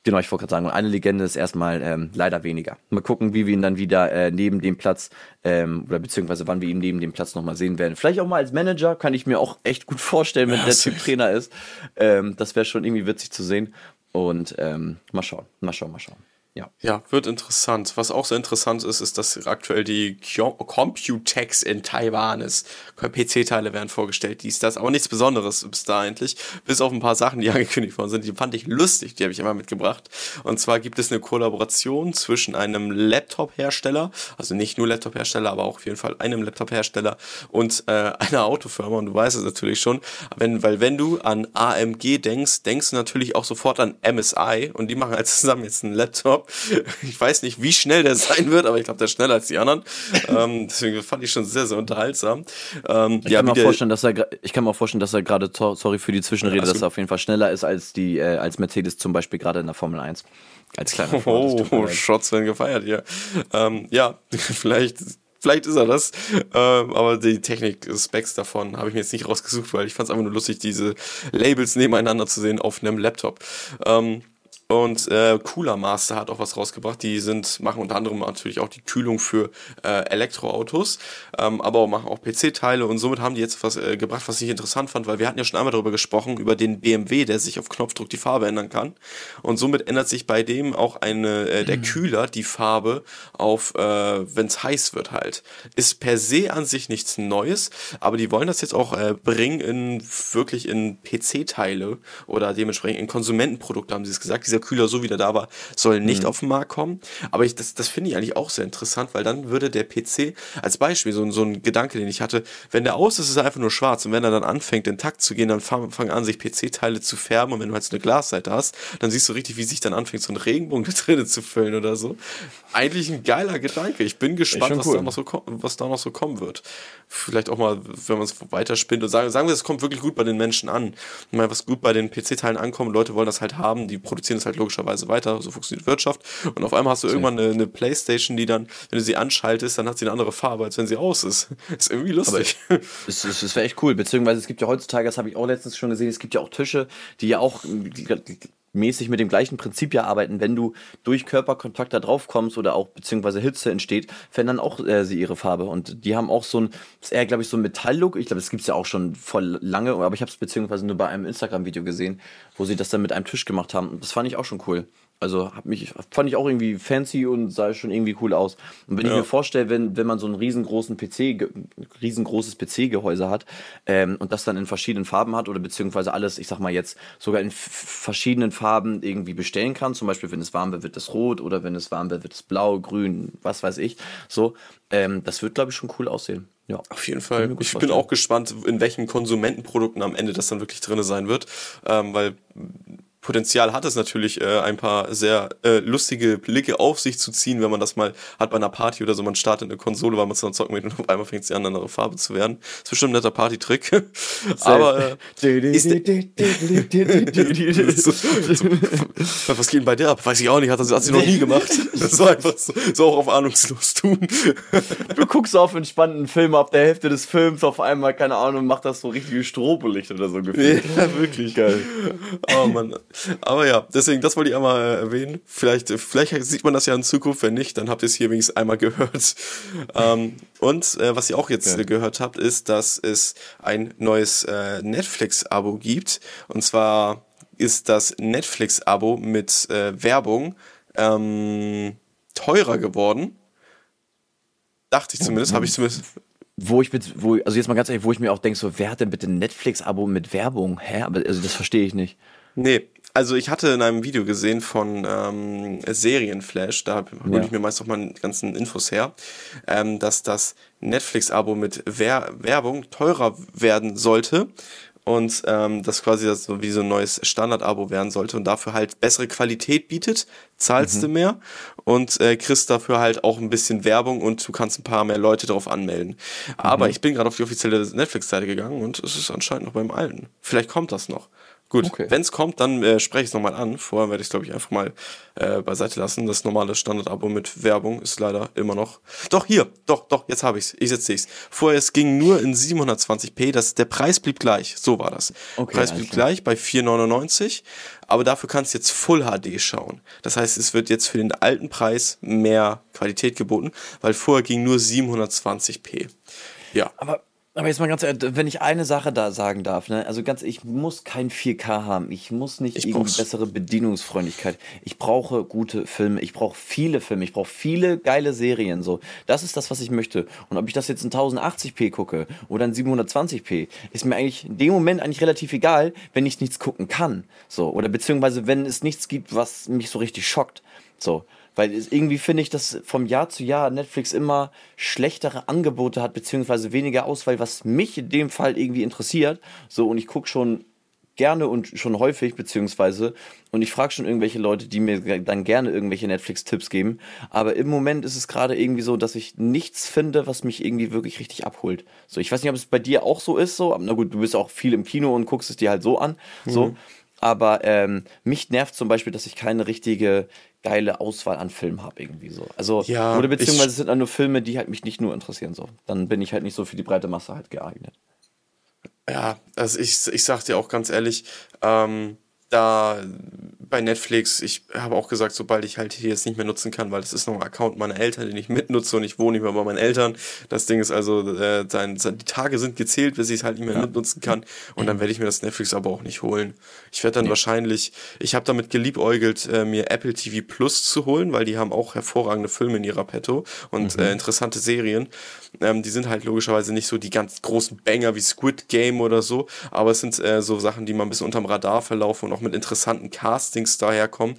Genau, ich wollte gerade sagen, eine Legende ist erstmal ähm, leider weniger. Mal gucken, wie wir ihn dann wieder äh, neben dem Platz ähm, oder beziehungsweise wann wir ihn neben dem Platz nochmal sehen werden. Vielleicht auch mal als Manager, kann ich mir auch echt gut vorstellen, wenn ja, der Typ Trainer ist. Ähm, das wäre schon irgendwie witzig zu sehen. Und ähm, mal schauen, mal schauen, mal schauen. Ja. ja, wird interessant. Was auch sehr interessant ist, ist, dass aktuell die Computex in Taiwan ist. PC-Teile werden vorgestellt, dies, das, aber nichts Besonderes bis da eigentlich. Bis auf ein paar Sachen, die angekündigt worden sind. Die fand ich lustig, die habe ich immer mitgebracht. Und zwar gibt es eine Kollaboration zwischen einem Laptop-Hersteller, also nicht nur Laptop-Hersteller, aber auch auf jeden Fall einem Laptop-Hersteller und äh, einer Autofirma. Und du weißt es natürlich schon, wenn, weil wenn du an AMG denkst, denkst du natürlich auch sofort an MSI und die machen halt zusammen jetzt einen Laptop ich weiß nicht, wie schnell der sein wird, aber ich glaube, der ist schneller als die anderen. ähm, deswegen fand ich schon sehr, sehr unterhaltsam. Ähm, ich, ja, kann mir auch vorstellen, dass er, ich kann mir auch vorstellen, dass er gerade, sorry für die Zwischenrede, also, dass er auf jeden Fall schneller ist als die, äh, als Mercedes zum Beispiel gerade in der Formel 1. Als kleiner Oh, oh Shots werden gefeiert hier. Ähm, ja, vielleicht vielleicht ist er das. Ähm, aber die Technik-Specs davon habe ich mir jetzt nicht rausgesucht, weil ich fand es einfach nur lustig, diese Labels nebeneinander zu sehen auf einem Laptop. Ähm, und äh, Cooler Master hat auch was rausgebracht. Die sind, machen unter anderem natürlich auch die Kühlung für äh, Elektroautos, ähm, aber auch machen auch PC-Teile und somit haben die jetzt was äh, gebracht, was ich interessant fand, weil wir hatten ja schon einmal darüber gesprochen, über den BMW, der sich auf Knopfdruck die Farbe ändern kann. Und somit ändert sich bei dem auch eine, äh, der mhm. Kühler die Farbe auf, äh, wenn es heiß wird halt. Ist per se an sich nichts Neues, aber die wollen das jetzt auch äh, bringen in wirklich in PC-Teile oder dementsprechend in Konsumentenprodukte, haben sie es gesagt. Diese dieser Kühler so wieder da war, soll nicht mhm. auf den Markt kommen. Aber ich, das, das finde ich eigentlich auch sehr interessant, weil dann würde der PC als Beispiel, so, so ein Gedanke, den ich hatte, wenn der aus ist, ist er einfach nur schwarz und wenn er dann anfängt, in Takt zu gehen, dann fangen fang an, sich PC-Teile zu färben und wenn du halt so eine Glasseite hast, dann siehst du richtig, wie sich dann anfängt, so ein Regenbogen da drinnen zu füllen oder so. Eigentlich ein geiler Gedanke. Ich bin gespannt, was, cool. da noch so, was da noch so kommen wird. Vielleicht auch mal, wenn man es weiterspinnt und sagen, sagen wir, es kommt wirklich gut bei den Menschen an. Ich meine, was gut bei den PC-Teilen ankommt, Leute wollen das halt haben, die produzieren es halt logischerweise weiter, so funktioniert Wirtschaft. Und auf einmal hast du irgendwann eine, eine, Playstation, die dann, wenn du sie anschaltest, dann hat sie eine andere Farbe, als wenn sie aus ist. Ist irgendwie lustig. Aber es, es, es wäre echt cool, beziehungsweise es gibt ja heutzutage, das habe ich auch letztens schon gesehen, es gibt ja auch Tische, die ja auch mäßig mit dem gleichen Prinzip ja arbeiten. Wenn du durch Körperkontakt da drauf kommst oder auch beziehungsweise Hitze entsteht, verändern auch äh, sie ihre Farbe. Und die haben auch so ein, ist eher, glaube ich, so ein Metalllook. Ich glaube, das gibt es ja auch schon voll lange, aber ich habe es beziehungsweise nur bei einem Instagram-Video gesehen, wo sie das dann mit einem Tisch gemacht haben. Das fand ich auch schon cool. Also hab mich, fand ich auch irgendwie fancy und sah schon irgendwie cool aus. Und wenn ja. ich mir vorstelle, wenn, wenn man so einen riesengroßen PC, riesengroßes PC-Gehäuse hat ähm, und das dann in verschiedenen Farben hat oder beziehungsweise alles, ich sag mal jetzt, sogar in verschiedenen Farben irgendwie bestellen kann. Zum Beispiel, wenn es warm wird, wird es rot oder wenn es warm wird, wird es blau, grün, was weiß ich. So, ähm, das wird, glaube ich, schon cool aussehen. Ja. Auf jeden Fall. Ich bin auch gespannt, in welchen Konsumentenprodukten am Ende das dann wirklich drin sein wird. Ähm, weil Potenzial hat es natürlich, äh, ein paar sehr äh, lustige Blicke auf sich zu ziehen, wenn man das mal hat bei einer Party oder so. Man startet eine Konsole, weil man es dann zocken will und auf einmal fängt sie an, eine andere Farbe zu werden. Das ist bestimmt ein netter Party-Trick. Aber äh, was geht denn bei der ab? Weiß ich auch nicht, hat, das, hat sie noch nie gemacht. Das war einfach so, so auch auf ahnungslos tun. du guckst auf entspannten Film, ab der Hälfte des Films auf einmal, keine Ahnung, macht das so richtige Strobolicht oder so gefühlt. Ja, wirklich. Geil. Oh Mann. Aber ja, deswegen, das wollte ich einmal äh, erwähnen. Vielleicht, vielleicht sieht man das ja in Zukunft, wenn nicht, dann habt ihr es hier wenigstens einmal gehört. ähm, und äh, was ihr auch jetzt ja. gehört habt, ist, dass es ein neues äh, Netflix-Abo gibt. Und zwar ist das Netflix-Abo mit äh, Werbung ähm, teurer geworden. Dachte ich zumindest, habe ich zumindest wo ich mit, wo, also jetzt mal ganz ehrlich, wo ich mir auch denke, so, wer hat denn bitte ein Netflix-Abo mit Werbung? Hä? Aber also das verstehe ich nicht. Nee, also ich hatte in einem Video gesehen von ähm, Serienflash, da hole ja. ich mir meist auch mal die ganzen Infos her, ähm, dass das Netflix-Abo mit Wer Werbung teurer werden sollte und ähm, das quasi das so wie so ein neues Standard-Abo werden sollte und dafür halt bessere Qualität bietet, zahlst mhm. du mehr und äh, kriegst dafür halt auch ein bisschen Werbung und du kannst ein paar mehr Leute darauf anmelden. Mhm. Aber ich bin gerade auf die offizielle Netflix-Seite gegangen und es ist anscheinend noch beim alten. Vielleicht kommt das noch. Gut, okay. wenn es kommt, dann äh, spreche ich es nochmal an. Vorher werde ich es, glaube ich, einfach mal äh, beiseite lassen. Das normale Standard-Abo mit Werbung ist leider immer noch. Doch, hier, doch, doch, jetzt habe ich es. Ich setze es. Vorher, es ging nur in 720p. Das, der Preis blieb gleich. So war das. Okay, Preis blieb gleich bei 4,99. Aber dafür kannst du jetzt Full HD schauen. Das heißt, es wird jetzt für den alten Preis mehr Qualität geboten, weil vorher ging nur 720p. Ja. Aber aber jetzt mal ganz ehrlich, wenn ich eine Sache da sagen darf, ne? Also ganz, ich muss kein 4K haben. Ich muss nicht ich irgendwie brauch's. bessere Bedienungsfreundlichkeit. Ich brauche gute Filme. Ich brauche viele Filme. Ich brauche viele geile Serien. So, das ist das, was ich möchte. Und ob ich das jetzt in 1080p gucke oder in 720p, ist mir eigentlich in dem Moment eigentlich relativ egal, wenn ich nichts gucken kann. So, oder beziehungsweise wenn es nichts gibt, was mich so richtig schockt. So. Weil irgendwie finde ich, dass vom Jahr zu Jahr Netflix immer schlechtere Angebote hat, beziehungsweise weniger Auswahl, was mich in dem Fall irgendwie interessiert. So, und ich gucke schon gerne und schon häufig, beziehungsweise, und ich frage schon irgendwelche Leute, die mir dann gerne irgendwelche Netflix-Tipps geben. Aber im Moment ist es gerade irgendwie so, dass ich nichts finde, was mich irgendwie wirklich richtig abholt. So, ich weiß nicht, ob es bei dir auch so ist, so, na gut, du bist auch viel im Kino und guckst es dir halt so an. Mhm. So. Aber ähm, mich nervt zum Beispiel, dass ich keine richtige geile Auswahl an Filmen habe irgendwie so. Also ja, oder beziehungsweise es sind dann nur Filme, die halt mich nicht nur interessieren so. Dann bin ich halt nicht so für die breite Masse halt geeignet. Ja, also ich, ich sag dir auch ganz ehrlich, ähm, da bei Netflix, ich habe auch gesagt, sobald ich halt hier jetzt nicht mehr nutzen kann, weil das ist noch ein Account meiner Eltern, den ich mitnutze und ich wohne nicht mehr bei meinen Eltern. Das Ding ist also, äh, sein, sein, die Tage sind gezählt, bis ich es halt nicht mehr ja. mitnutzen kann. Und dann werde ich mir das Netflix aber auch nicht holen. Ich werde dann nee. wahrscheinlich, ich habe damit geliebäugelt, äh, mir Apple TV Plus zu holen, weil die haben auch hervorragende Filme in ihrer Petto und mhm. äh, interessante Serien. Ähm, die sind halt logischerweise nicht so die ganz großen Banger wie Squid Game oder so, aber es sind äh, so Sachen, die mal ein bisschen unterm Radar verlaufen und auch mit interessanten Castings daherkommen.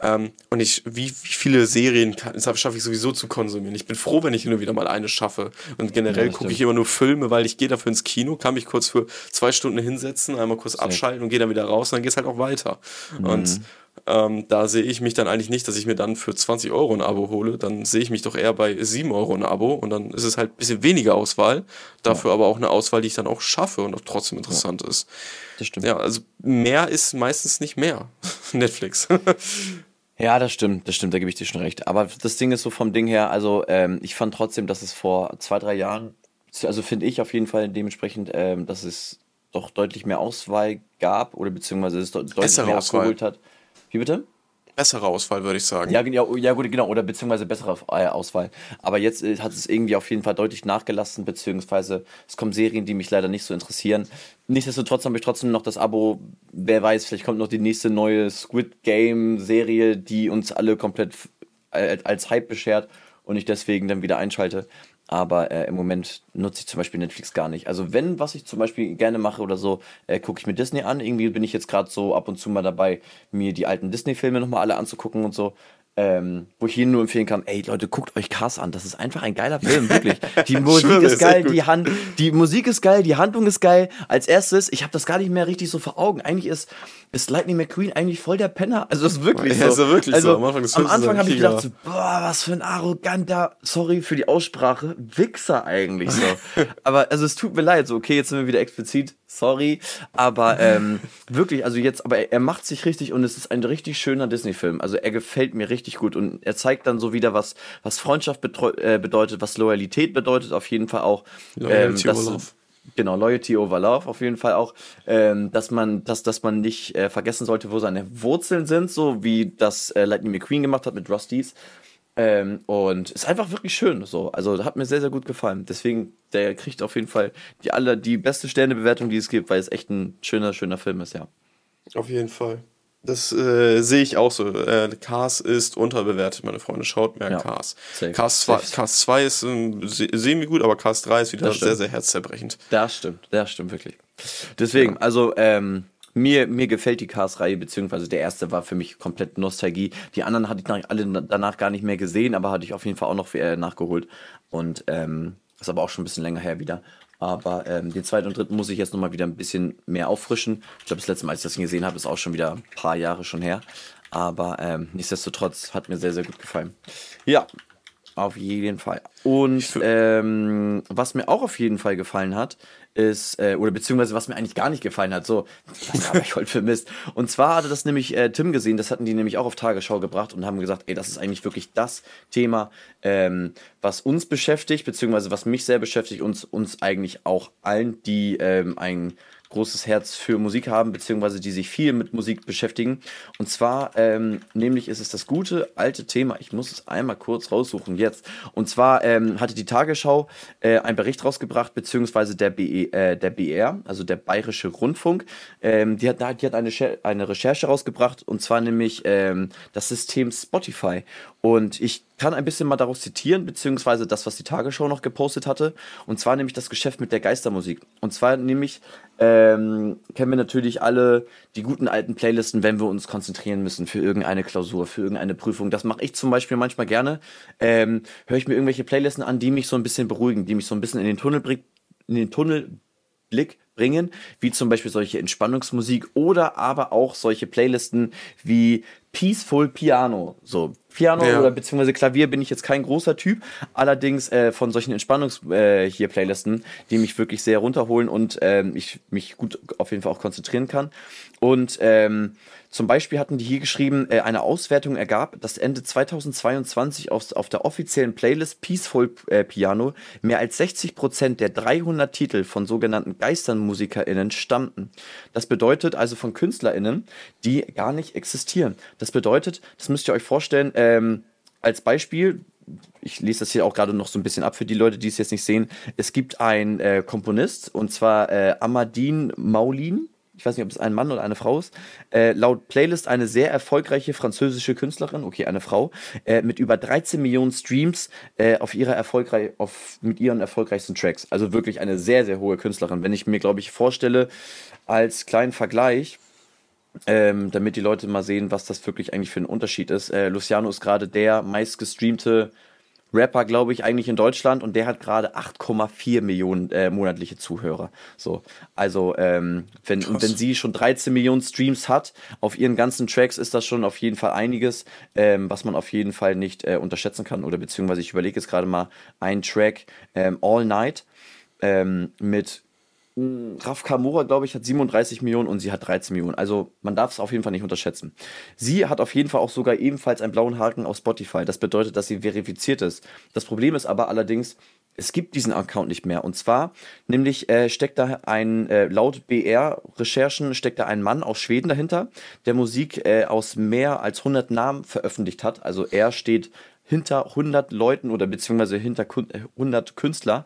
Ähm, und ich, wie, wie viele Serien schaffe ich sowieso zu konsumieren. Ich bin froh, wenn ich nur wieder mal eine schaffe. Und generell ja, gucke ich immer nur Filme, weil ich gehe dafür ins Kino, kann mich kurz für zwei Stunden hinsetzen, einmal kurz abschalten und gehe dann wieder raus und dann geht es halt auch weiter. Mhm. Und ähm, da sehe ich mich dann eigentlich nicht, dass ich mir dann für 20 Euro ein Abo hole. Dann sehe ich mich doch eher bei 7 Euro ein Abo und dann ist es halt ein bisschen weniger Auswahl. Dafür ja. aber auch eine Auswahl, die ich dann auch schaffe und auch trotzdem interessant ja. ist. Das stimmt. Ja, also mehr ist meistens nicht mehr. Netflix. Ja, das stimmt, das stimmt, da gebe ich dir schon recht. Aber das Ding ist so vom Ding her, also ähm, ich fand trotzdem, dass es vor zwei, drei Jahren, also finde ich auf jeden Fall dementsprechend, ähm, dass es doch deutlich mehr Auswahl gab oder beziehungsweise es deutlich Bessere mehr Auswahl. abgeholt hat. Wie bitte? bessere Auswahl, würde ich sagen. Ja, ja, ja, gut, genau, oder beziehungsweise bessere äh, Auswahl. Aber jetzt äh, hat es irgendwie auf jeden Fall deutlich nachgelassen, beziehungsweise es kommen Serien, die mich leider nicht so interessieren. Nichtsdestotrotz habe ich trotzdem noch das Abo. Wer weiß, vielleicht kommt noch die nächste neue Squid Game-Serie, die uns alle komplett äh, als Hype beschert und ich deswegen dann wieder einschalte. Aber äh, im Moment nutze ich zum Beispiel Netflix gar nicht. Also wenn, was ich zum Beispiel gerne mache oder so, äh, gucke ich mir Disney an. Irgendwie bin ich jetzt gerade so ab und zu mal dabei, mir die alten Disney-Filme nochmal alle anzugucken und so. Ähm, wo ich Ihnen nur empfehlen kann, ey Leute, guckt euch Cars an, das ist einfach ein geiler Film, wirklich. Die Musik ist, ist geil, die, Hand, die Musik ist geil, die Handlung ist geil. Als erstes, ich habe das gar nicht mehr richtig so vor Augen. Eigentlich ist, ist Lightning McQueen eigentlich voll der Penner. Also das ist wirklich ja, so. Ist wirklich also, so. Am Anfang, am Anfang habe ich gedacht, so, boah, was für ein arroganter, sorry für die Aussprache, Wichser eigentlich so. aber also es tut mir leid, so okay, jetzt sind wir wieder explizit sorry. Aber ähm, wirklich, also jetzt, aber er, er, macht sich richtig und es ist ein richtig schöner Disney-Film. Also er gefällt mir richtig gut und er zeigt dann so wieder, was, was Freundschaft äh, bedeutet, was Loyalität bedeutet, auf jeden Fall auch. Loyalty ähm, over Love. Genau, Loyalty over Love auf jeden Fall auch, ähm, dass man, dass, dass man nicht äh, vergessen sollte, wo seine Wurzeln sind, so wie das äh, Lightning McQueen gemacht hat mit Rustys. Ähm, und ist einfach wirklich schön. So. Also hat mir sehr, sehr gut gefallen. Deswegen, der kriegt auf jeden Fall die, alle, die beste Sternebewertung, die es gibt, weil es echt ein schöner, schöner Film ist, ja. Auf jeden Fall. Das äh, sehe ich auch so. Äh, Cars ist unterbewertet, meine Freunde. Schaut mehr ja. Cars. Cars 2, Cars 2 ist ähm, semi gut, aber Cars 3 ist wieder sehr, sehr herzzerbrechend. Das stimmt, das stimmt wirklich. Deswegen, ja. also, ähm, mir, mir gefällt die Cars-Reihe, beziehungsweise der erste war für mich komplett Nostalgie. Die anderen hatte ich alle danach gar nicht mehr gesehen, aber hatte ich auf jeden Fall auch noch äh, nachgeholt. Und ähm, ist aber auch schon ein bisschen länger her wieder. Aber ähm, den zweiten und dritten muss ich jetzt nochmal wieder ein bisschen mehr auffrischen. Ich glaube, das letzte Mal, als ich das gesehen habe, ist auch schon wieder ein paar Jahre schon her. Aber ähm, nichtsdestotrotz hat mir sehr, sehr gut gefallen. Ja, auf jeden Fall. Und ähm, was mir auch auf jeden Fall gefallen hat, ist, äh, oder beziehungsweise was mir eigentlich gar nicht gefallen hat, so, was habe ich heute vermisst? Und zwar hatte das nämlich äh, Tim gesehen, das hatten die nämlich auch auf Tagesschau gebracht und haben gesagt, ey, das ist eigentlich wirklich das Thema, ähm, was uns beschäftigt, beziehungsweise was mich sehr beschäftigt, uns, uns eigentlich auch allen, die ähm, ein großes Herz für Musik haben, beziehungsweise die sich viel mit Musik beschäftigen. Und zwar, ähm, nämlich ist es das gute alte Thema, ich muss es einmal kurz raussuchen jetzt. Und zwar ähm, hatte die Tagesschau äh, einen Bericht rausgebracht, beziehungsweise der, BE, äh, der BR, also der Bayerische Rundfunk, ähm, die hat, die hat eine, eine Recherche rausgebracht, und zwar nämlich ähm, das System Spotify. Und ich kann ein bisschen mal daraus zitieren, beziehungsweise das, was die Tagesschau noch gepostet hatte. Und zwar nämlich das Geschäft mit der Geistermusik. Und zwar nämlich ähm, kennen wir natürlich alle die guten alten Playlisten, wenn wir uns konzentrieren müssen für irgendeine Klausur, für irgendeine Prüfung. Das mache ich zum Beispiel manchmal gerne. Ähm, Höre ich mir irgendwelche Playlisten an, die mich so ein bisschen beruhigen, die mich so ein bisschen in den Tunnelblick, in den Tunnelblick bringen, wie zum Beispiel solche Entspannungsmusik oder aber auch solche Playlisten wie Peaceful Piano. So, Piano ja. oder beziehungsweise Klavier bin ich jetzt kein großer Typ. Allerdings äh, von solchen Entspannungs äh, hier Playlisten, die mich wirklich sehr runterholen und ähm, ich mich gut auf jeden Fall auch konzentrieren kann. Und ähm, zum Beispiel hatten die hier geschrieben, äh, eine Auswertung ergab, dass Ende 2022 auf, auf der offiziellen Playlist Peaceful äh, Piano mehr als 60 Prozent der 300 Titel von sogenannten GeisternmusikerInnen stammten. Das bedeutet also von KünstlerInnen, die gar nicht existieren. Das bedeutet, das müsst ihr euch vorstellen, ähm, als Beispiel, ich lese das hier auch gerade noch so ein bisschen ab für die Leute, die es jetzt nicht sehen. Es gibt einen äh, Komponist und zwar äh, Amadine Maulin ich weiß nicht, ob es ein Mann oder eine Frau ist, äh, laut Playlist eine sehr erfolgreiche französische Künstlerin, okay, eine Frau, äh, mit über 13 Millionen Streams äh, auf ihrer erfolgreich, auf, mit ihren erfolgreichsten Tracks. Also wirklich eine sehr, sehr hohe Künstlerin. Wenn ich mir, glaube ich, vorstelle, als kleinen Vergleich, ähm, damit die Leute mal sehen, was das wirklich eigentlich für ein Unterschied ist. Äh, Luciano ist gerade der meistgestreamte Rapper, glaube ich, eigentlich in Deutschland und der hat gerade 8,4 Millionen äh, monatliche Zuhörer. So, also ähm, wenn, und wenn sie schon 13 Millionen Streams hat auf ihren ganzen Tracks, ist das schon auf jeden Fall einiges, ähm, was man auf jeden Fall nicht äh, unterschätzen kann. Oder beziehungsweise ich überlege jetzt gerade mal einen Track ähm, All Night ähm, mit Raf Kamura, glaube ich, hat 37 Millionen und sie hat 13 Millionen. Also man darf es auf jeden Fall nicht unterschätzen. Sie hat auf jeden Fall auch sogar ebenfalls einen blauen Haken auf Spotify. Das bedeutet, dass sie verifiziert ist. Das Problem ist aber allerdings, es gibt diesen Account nicht mehr. Und zwar, nämlich äh, steckt da ein, äh, laut BR-Recherchen steckt da ein Mann aus Schweden dahinter, der Musik äh, aus mehr als 100 Namen veröffentlicht hat. Also er steht hinter 100 Leuten oder beziehungsweise hinter 100 Künstler,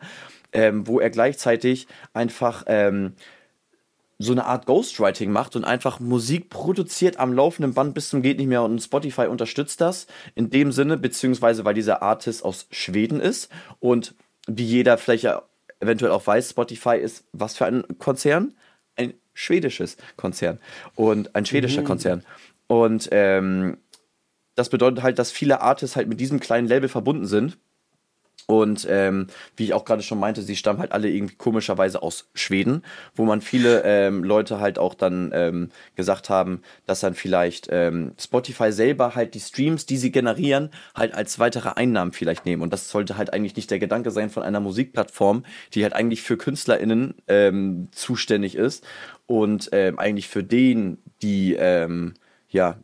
ähm, wo er gleichzeitig einfach ähm, so eine Art Ghostwriting macht und einfach Musik produziert am laufenden Band bis zum geht nicht mehr und Spotify unterstützt das in dem Sinne, beziehungsweise weil dieser Artist aus Schweden ist und wie jeder vielleicht eventuell auch weiß, Spotify ist was für ein Konzern? Ein schwedisches Konzern und ein schwedischer mhm. Konzern. Und ähm, das bedeutet halt, dass viele Artists halt mit diesem kleinen Label verbunden sind und ähm, wie ich auch gerade schon meinte, sie stammen halt alle irgendwie komischerweise aus Schweden, wo man viele ähm, Leute halt auch dann ähm, gesagt haben, dass dann vielleicht ähm, Spotify selber halt die Streams, die sie generieren, halt als weitere Einnahmen vielleicht nehmen. Und das sollte halt eigentlich nicht der Gedanke sein von einer Musikplattform, die halt eigentlich für KünstlerInnen ähm, zuständig ist und ähm, eigentlich für den, die ähm, ja,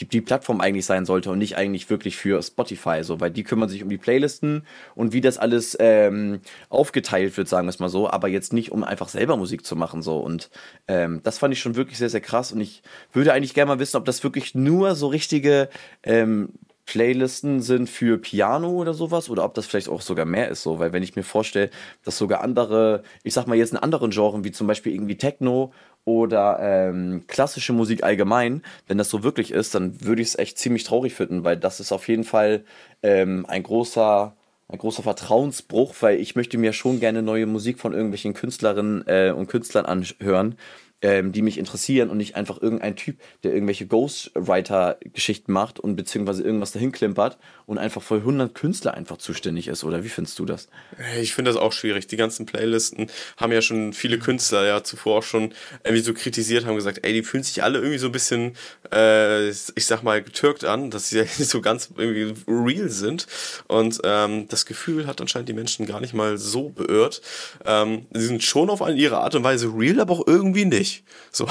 die, die Plattform eigentlich sein sollte und nicht eigentlich wirklich für Spotify, so, weil die kümmern sich um die Playlisten und wie das alles ähm, aufgeteilt wird, sagen wir es mal so, aber jetzt nicht, um einfach selber Musik zu machen, so. Und ähm, das fand ich schon wirklich sehr, sehr krass und ich würde eigentlich gerne mal wissen, ob das wirklich nur so richtige ähm, Playlisten sind für Piano oder sowas oder ob das vielleicht auch sogar mehr ist so, weil wenn ich mir vorstelle, dass sogar andere, ich sag mal jetzt in anderen Genres wie zum Beispiel irgendwie Techno oder ähm, klassische Musik allgemein, wenn das so wirklich ist, dann würde ich es echt ziemlich traurig finden, weil das ist auf jeden Fall ähm, ein großer ein großer Vertrauensbruch, weil ich möchte mir schon gerne neue Musik von irgendwelchen Künstlerinnen äh, und Künstlern anhören ähm, die mich interessieren und nicht einfach irgendein Typ, der irgendwelche Ghostwriter-Geschichten macht und beziehungsweise irgendwas dahin klimpert und einfach für 100 Künstler einfach zuständig ist. Oder wie findest du das? Ich finde das auch schwierig. Die ganzen Playlisten haben ja schon viele Künstler ja zuvor auch schon irgendwie so kritisiert, haben gesagt, ey, die fühlen sich alle irgendwie so ein bisschen, äh, ich sag mal, getürkt an, dass sie ja nicht so ganz irgendwie real sind. Und ähm, das Gefühl hat anscheinend die Menschen gar nicht mal so beirrt. Ähm, sie sind schon auf eine ihre Art und Weise real, aber auch irgendwie nicht nicht. So.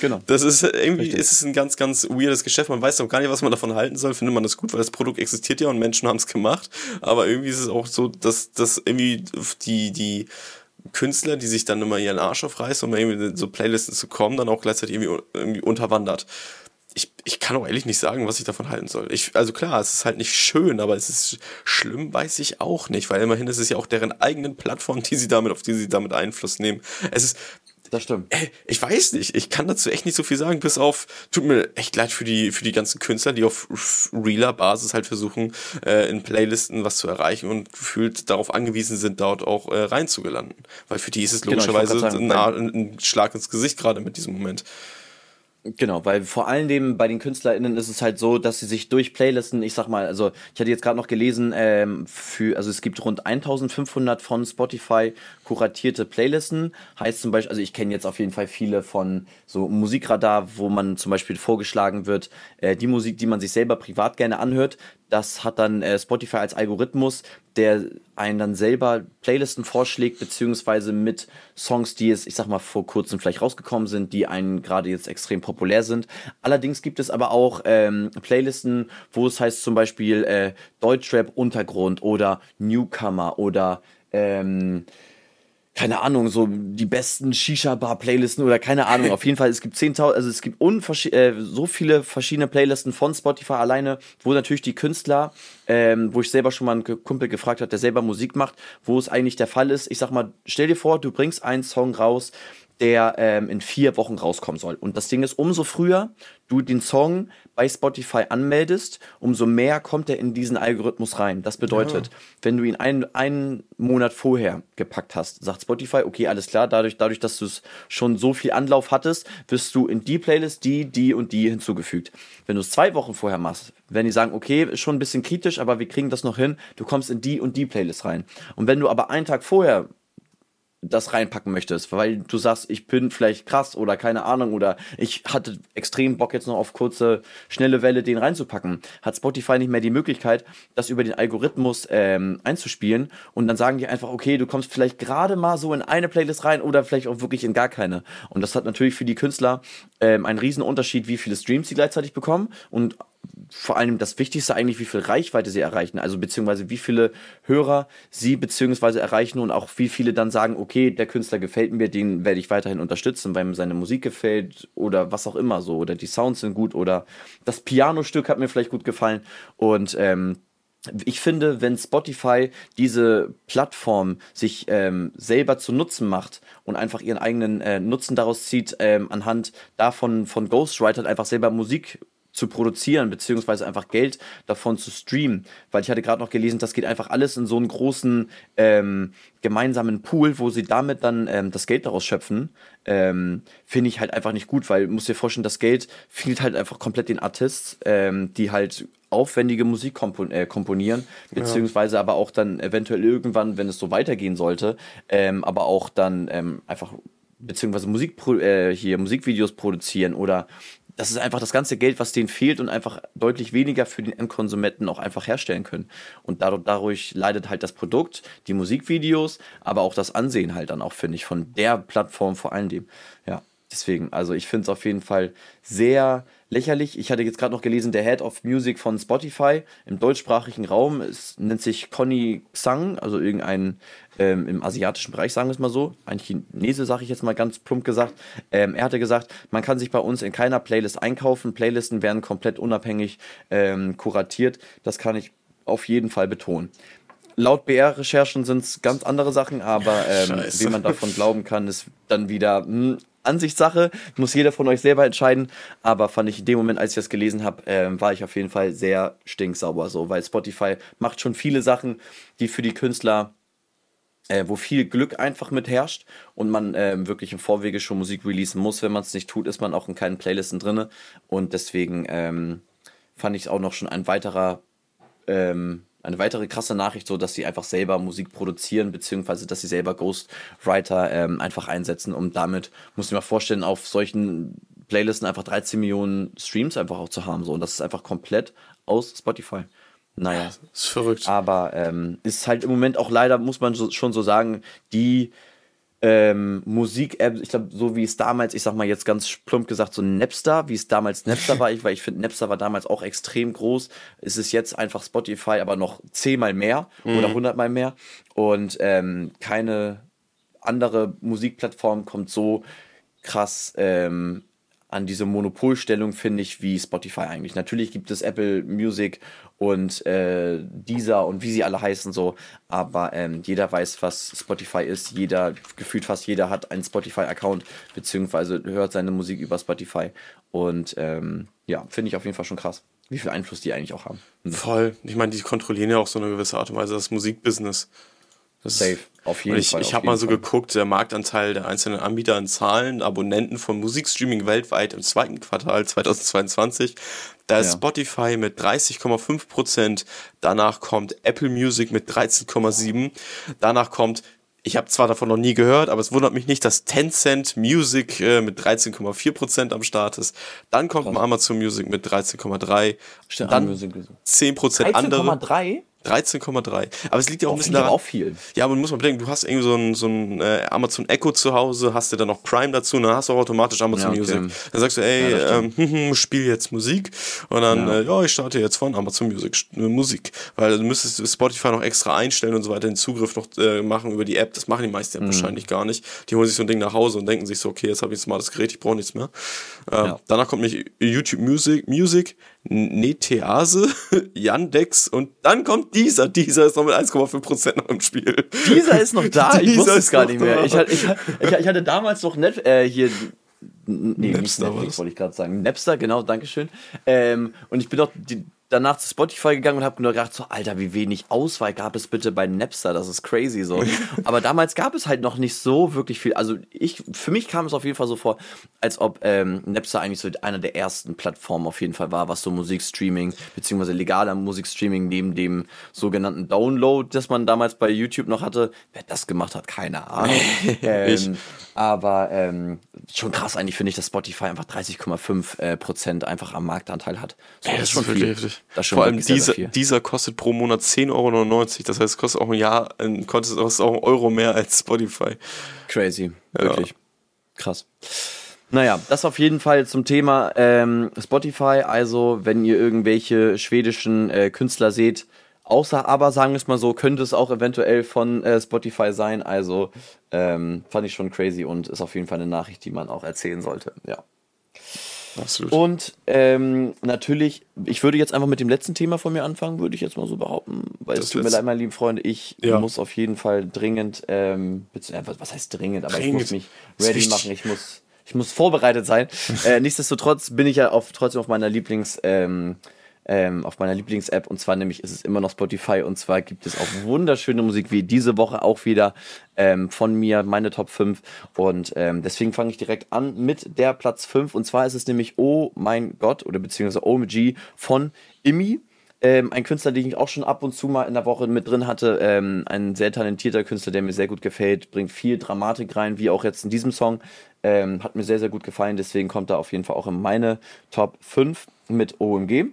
Genau. Das ist irgendwie Richtig. ist es ein ganz, ganz weirdes Geschäft. Man weiß auch gar nicht, was man davon halten soll. Findet man das gut, weil das Produkt existiert ja und Menschen haben es gemacht. Aber irgendwie ist es auch so, dass, dass irgendwie die, die Künstler, die sich dann immer ihren Arsch aufreißen, um irgendwie so Playlisten zu kommen, dann auch gleichzeitig irgendwie, irgendwie unterwandert ich, ich kann auch ehrlich nicht sagen, was ich davon halten soll. Ich, also klar, es ist halt nicht schön, aber es ist schlimm, weiß ich auch nicht, weil immerhin ist es ja auch deren eigenen Plattform, die sie damit, auf die sie damit Einfluss nehmen. Es ist, das stimmt. Ey, ich weiß nicht, ich kann dazu echt nicht so viel sagen, bis auf, tut mir echt leid für die, für die ganzen Künstler, die auf realer Basis halt versuchen, äh, in Playlisten was zu erreichen und gefühlt darauf angewiesen sind, dort auch äh, reinzugelanden. Weil für die ist es genau, logischerweise genau, ein, ein Schlag ins Gesicht gerade mit diesem Moment. Genau, weil vor allen Dingen bei den KünstlerInnen ist es halt so, dass sie sich durch Playlisten, ich sag mal, also ich hatte jetzt gerade noch gelesen, ähm, für, also es gibt rund 1500 von Spotify kuratierte Playlisten. Heißt zum Beispiel, also ich kenne jetzt auf jeden Fall viele von so Musikradar, wo man zum Beispiel vorgeschlagen wird, äh, die Musik, die man sich selber privat gerne anhört, das hat dann äh, Spotify als Algorithmus, der einen dann selber Playlisten vorschlägt, beziehungsweise mit Songs, die jetzt, ich sag mal, vor kurzem vielleicht rausgekommen sind, die einen gerade jetzt extrem populär sind. Allerdings gibt es aber auch ähm, Playlisten, wo es heißt zum Beispiel äh, Deutschrap Untergrund oder Newcomer oder ähm, keine Ahnung, so die besten Shisha-Bar-Playlisten oder keine Ahnung. Auf jeden Fall, es gibt 10.000, also es gibt äh, so viele verschiedene Playlisten von Spotify alleine, wo natürlich die Künstler, ähm, wo ich selber schon mal einen Kumpel gefragt hat, der selber Musik macht, wo es eigentlich der Fall ist. Ich sag mal, stell dir vor, du bringst einen Song raus, der ähm, in vier Wochen rauskommen soll. Und das Ding ist, umso früher du den Song bei Spotify anmeldest, umso mehr kommt er in diesen Algorithmus rein. Das bedeutet, ja. wenn du ihn einen, einen Monat vorher gepackt hast, sagt Spotify, okay, alles klar, dadurch, dadurch dass du es schon so viel Anlauf hattest, wirst du in die Playlist die, die und die hinzugefügt. Wenn du es zwei Wochen vorher machst, wenn die sagen, okay, schon ein bisschen kritisch, aber wir kriegen das noch hin, du kommst in die und die Playlist rein. Und wenn du aber einen Tag vorher das reinpacken möchtest, weil du sagst, ich bin vielleicht krass oder keine Ahnung oder ich hatte extrem Bock jetzt noch auf kurze, schnelle Welle den reinzupacken, hat Spotify nicht mehr die Möglichkeit, das über den Algorithmus ähm, einzuspielen und dann sagen die einfach, okay, du kommst vielleicht gerade mal so in eine Playlist rein oder vielleicht auch wirklich in gar keine. Und das hat natürlich für die Künstler ähm, einen riesen Unterschied, wie viele Streams sie gleichzeitig bekommen und vor allem das Wichtigste eigentlich, wie viel Reichweite sie erreichen, also beziehungsweise wie viele Hörer sie beziehungsweise erreichen und auch wie viele dann sagen, okay, der Künstler gefällt mir, den werde ich weiterhin unterstützen, weil mir seine Musik gefällt oder was auch immer so. Oder die Sounds sind gut oder das Pianostück hat mir vielleicht gut gefallen. Und ähm, ich finde, wenn Spotify diese Plattform sich ähm, selber zu Nutzen macht und einfach ihren eigenen äh, Nutzen daraus zieht, ähm, anhand davon von Ghostwriter einfach selber Musik zu produzieren, beziehungsweise einfach Geld davon zu streamen. Weil ich hatte gerade noch gelesen, das geht einfach alles in so einen großen ähm, gemeinsamen Pool, wo sie damit dann ähm, das Geld daraus schöpfen. Ähm, Finde ich halt einfach nicht gut, weil muss dir vorstellen, das Geld fehlt halt einfach komplett den Artists, ähm, die halt aufwendige Musik kompon äh, komponieren, beziehungsweise ja. aber auch dann eventuell irgendwann, wenn es so weitergehen sollte, ähm, aber auch dann ähm, einfach beziehungsweise Musik äh, hier Musikvideos produzieren oder das ist einfach das ganze Geld, was denen fehlt und einfach deutlich weniger für den Endkonsumenten auch einfach herstellen können. Und dadurch, dadurch leidet halt das Produkt, die Musikvideos, aber auch das Ansehen halt dann auch, finde ich, von der Plattform vor allen Dingen. Ja, deswegen, also ich finde es auf jeden Fall sehr lächerlich. Ich hatte jetzt gerade noch gelesen, der Head of Music von Spotify im deutschsprachigen Raum es nennt sich Conny Xang, also irgendein ähm, im asiatischen Bereich, sagen wir es mal so. Ein Chinese, sage ich jetzt mal ganz plump gesagt. Ähm, er hatte gesagt, man kann sich bei uns in keiner Playlist einkaufen. Playlisten werden komplett unabhängig ähm, kuratiert. Das kann ich auf jeden Fall betonen. Laut BR-Recherchen sind es ganz andere Sachen, aber ähm, wie man davon glauben kann, ist dann wieder mh, hm, Ansichtssache. Muss jeder von euch selber entscheiden. Aber fand ich in dem Moment, als ich das gelesen habe, äh, war ich auf jeden Fall sehr stinksauber so, weil Spotify macht schon viele Sachen, die für die Künstler äh, wo viel Glück einfach mit herrscht und man äh, wirklich im Vorwege schon Musik releasen muss. Wenn man es nicht tut, ist man auch in keinen Playlisten drin. Und deswegen ähm, fand ich es auch noch schon ein weiterer, ähm, eine weitere krasse Nachricht, so dass sie einfach selber Musik produzieren, beziehungsweise dass sie selber Ghostwriter ähm, einfach einsetzen, um damit, muss ich mir vorstellen, auf solchen Playlisten einfach 13 Millionen Streams einfach auch zu haben. So. Und das ist einfach komplett aus Spotify. Naja. ist verrückt. Aber ähm, ist halt im Moment auch leider, muss man so, schon so sagen, die ähm, Musik-App, ich glaube, so wie es damals, ich sag mal jetzt ganz plump gesagt, so Napster, wie es damals Napster war, ich, weil ich finde, Napster war damals auch extrem groß. Es ist jetzt einfach Spotify, aber noch zehnmal mehr mhm. oder hundertmal mehr. Und ähm, keine andere Musikplattform kommt so krass ähm, an diese Monopolstellung, finde ich, wie Spotify eigentlich. Natürlich gibt es Apple Music und äh, Deezer und wie sie alle heißen so, aber ähm, jeder weiß, was Spotify ist. Jeder, gefühlt fast jeder hat einen Spotify-Account, beziehungsweise hört seine Musik über Spotify. Und ähm, ja, finde ich auf jeden Fall schon krass, wie viel Einfluss die eigentlich auch haben. Voll. Ich meine, die kontrollieren ja auch so eine gewisse Art und Weise das Musikbusiness. Das Safe, auf jeden ich, Fall. Ich habe mal so Fall. geguckt, der Marktanteil der einzelnen Anbieter in Zahlen, Abonnenten von Musikstreaming weltweit im zweiten Quartal 2022. Da ist ja. Spotify mit 30,5 Prozent, danach kommt Apple Music mit 13,7, danach kommt ich habe zwar davon noch nie gehört, aber es wundert mich nicht, dass Tencent Music äh, mit 13,4% am Start ist. Dann kommt Krass. Amazon Music mit 13,3. Dann 10% andere. 13,3? 13,3. Aber es liegt ja auch, ein bisschen daran. auch viel. Ja, aber man muss mal bedenken, du hast irgendwie so ein, so ein äh, Amazon Echo zu Hause, hast du dann noch Prime dazu, und dann hast du auch automatisch Amazon ja, okay. Music. Dann sagst du, ey, ja, ähm, hm, hm, spiel jetzt Musik. Und dann, ja. Äh, ja, ich starte jetzt von Amazon Music äh, Musik. Weil du müsstest Spotify noch extra einstellen und so weiter, den Zugriff noch äh, machen über die App. Das machen die meisten ja mhm. wahrscheinlich gar nicht. Die holen sich so ein Ding nach Hause und denken sich so, okay, jetzt habe ich ein smartes Gerät, ich brauche nichts mehr. Äh, danach kommt nicht YouTube Music, Music, Netease, Yandex und dann kommt dieser. Dieser ist noch mit 1,5% noch im Spiel. Dieser ist noch da? ich wusste es gar nicht mehr. Ich, ich, ich, ich, hatte damals noch Net, äh, hier. Nee, Napster Netflix, wollte ich gerade sagen. Napster, genau, Dankeschön. Ähm, und ich bin doch die, danach zu Spotify gegangen und habe nur gedacht, so, Alter, wie wenig Auswahl gab es bitte bei Napster, das ist crazy so. Aber damals gab es halt noch nicht so wirklich viel. Also ich, für mich kam es auf jeden Fall so vor, als ob ähm, Napster eigentlich so einer der ersten Plattformen auf jeden Fall war, was so Musikstreaming, beziehungsweise legaler Musikstreaming neben dem sogenannten Download, das man damals bei YouTube noch hatte. Wer das gemacht hat, keine Ahnung. ähm, aber ähm, schon krass eigentlich finde ich, dass Spotify einfach 30,5 äh, Prozent einfach am Marktanteil hat. So, das, das ist schon viel. Heftig. Das Vor allem dieser, dieser kostet pro Monat 10,99 Euro. Das heißt, es kostet auch ein Jahr, kostet auch einen Euro mehr als Spotify. Crazy, wirklich. Ja. Krass. Naja, das auf jeden Fall zum Thema ähm, Spotify. Also, wenn ihr irgendwelche schwedischen äh, Künstler seht, außer aber, sagen wir es mal so, könnte es auch eventuell von äh, Spotify sein. Also, ähm, fand ich schon crazy und ist auf jeden Fall eine Nachricht, die man auch erzählen sollte. Ja. Absolut. Und ähm, natürlich, ich würde jetzt einfach mit dem letzten Thema von mir anfangen, würde ich jetzt mal so behaupten, weil das es tut mir leid, meine lieben Freunde, ich ja. muss auf jeden Fall dringend, ähm, was heißt dringend, aber dringend. ich muss mich ready machen, ich muss, ich muss vorbereitet sein. äh, nichtsdestotrotz bin ich ja auf, trotzdem auf meiner Lieblings, ähm, ähm, auf meiner Lieblings-App und zwar nämlich ist es immer noch Spotify und zwar gibt es auch wunderschöne Musik wie diese Woche auch wieder ähm, von mir, meine Top 5 und ähm, deswegen fange ich direkt an mit der Platz 5 und zwar ist es nämlich Oh mein Gott oder beziehungsweise OMG von Immi. Ähm, ein Künstler, den ich auch schon ab und zu mal in der Woche mit drin hatte. Ähm, ein sehr talentierter Künstler, der mir sehr gut gefällt, bringt viel Dramatik rein, wie auch jetzt in diesem Song. Ähm, hat mir sehr, sehr gut gefallen, deswegen kommt er auf jeden Fall auch in meine Top 5 mit OMG.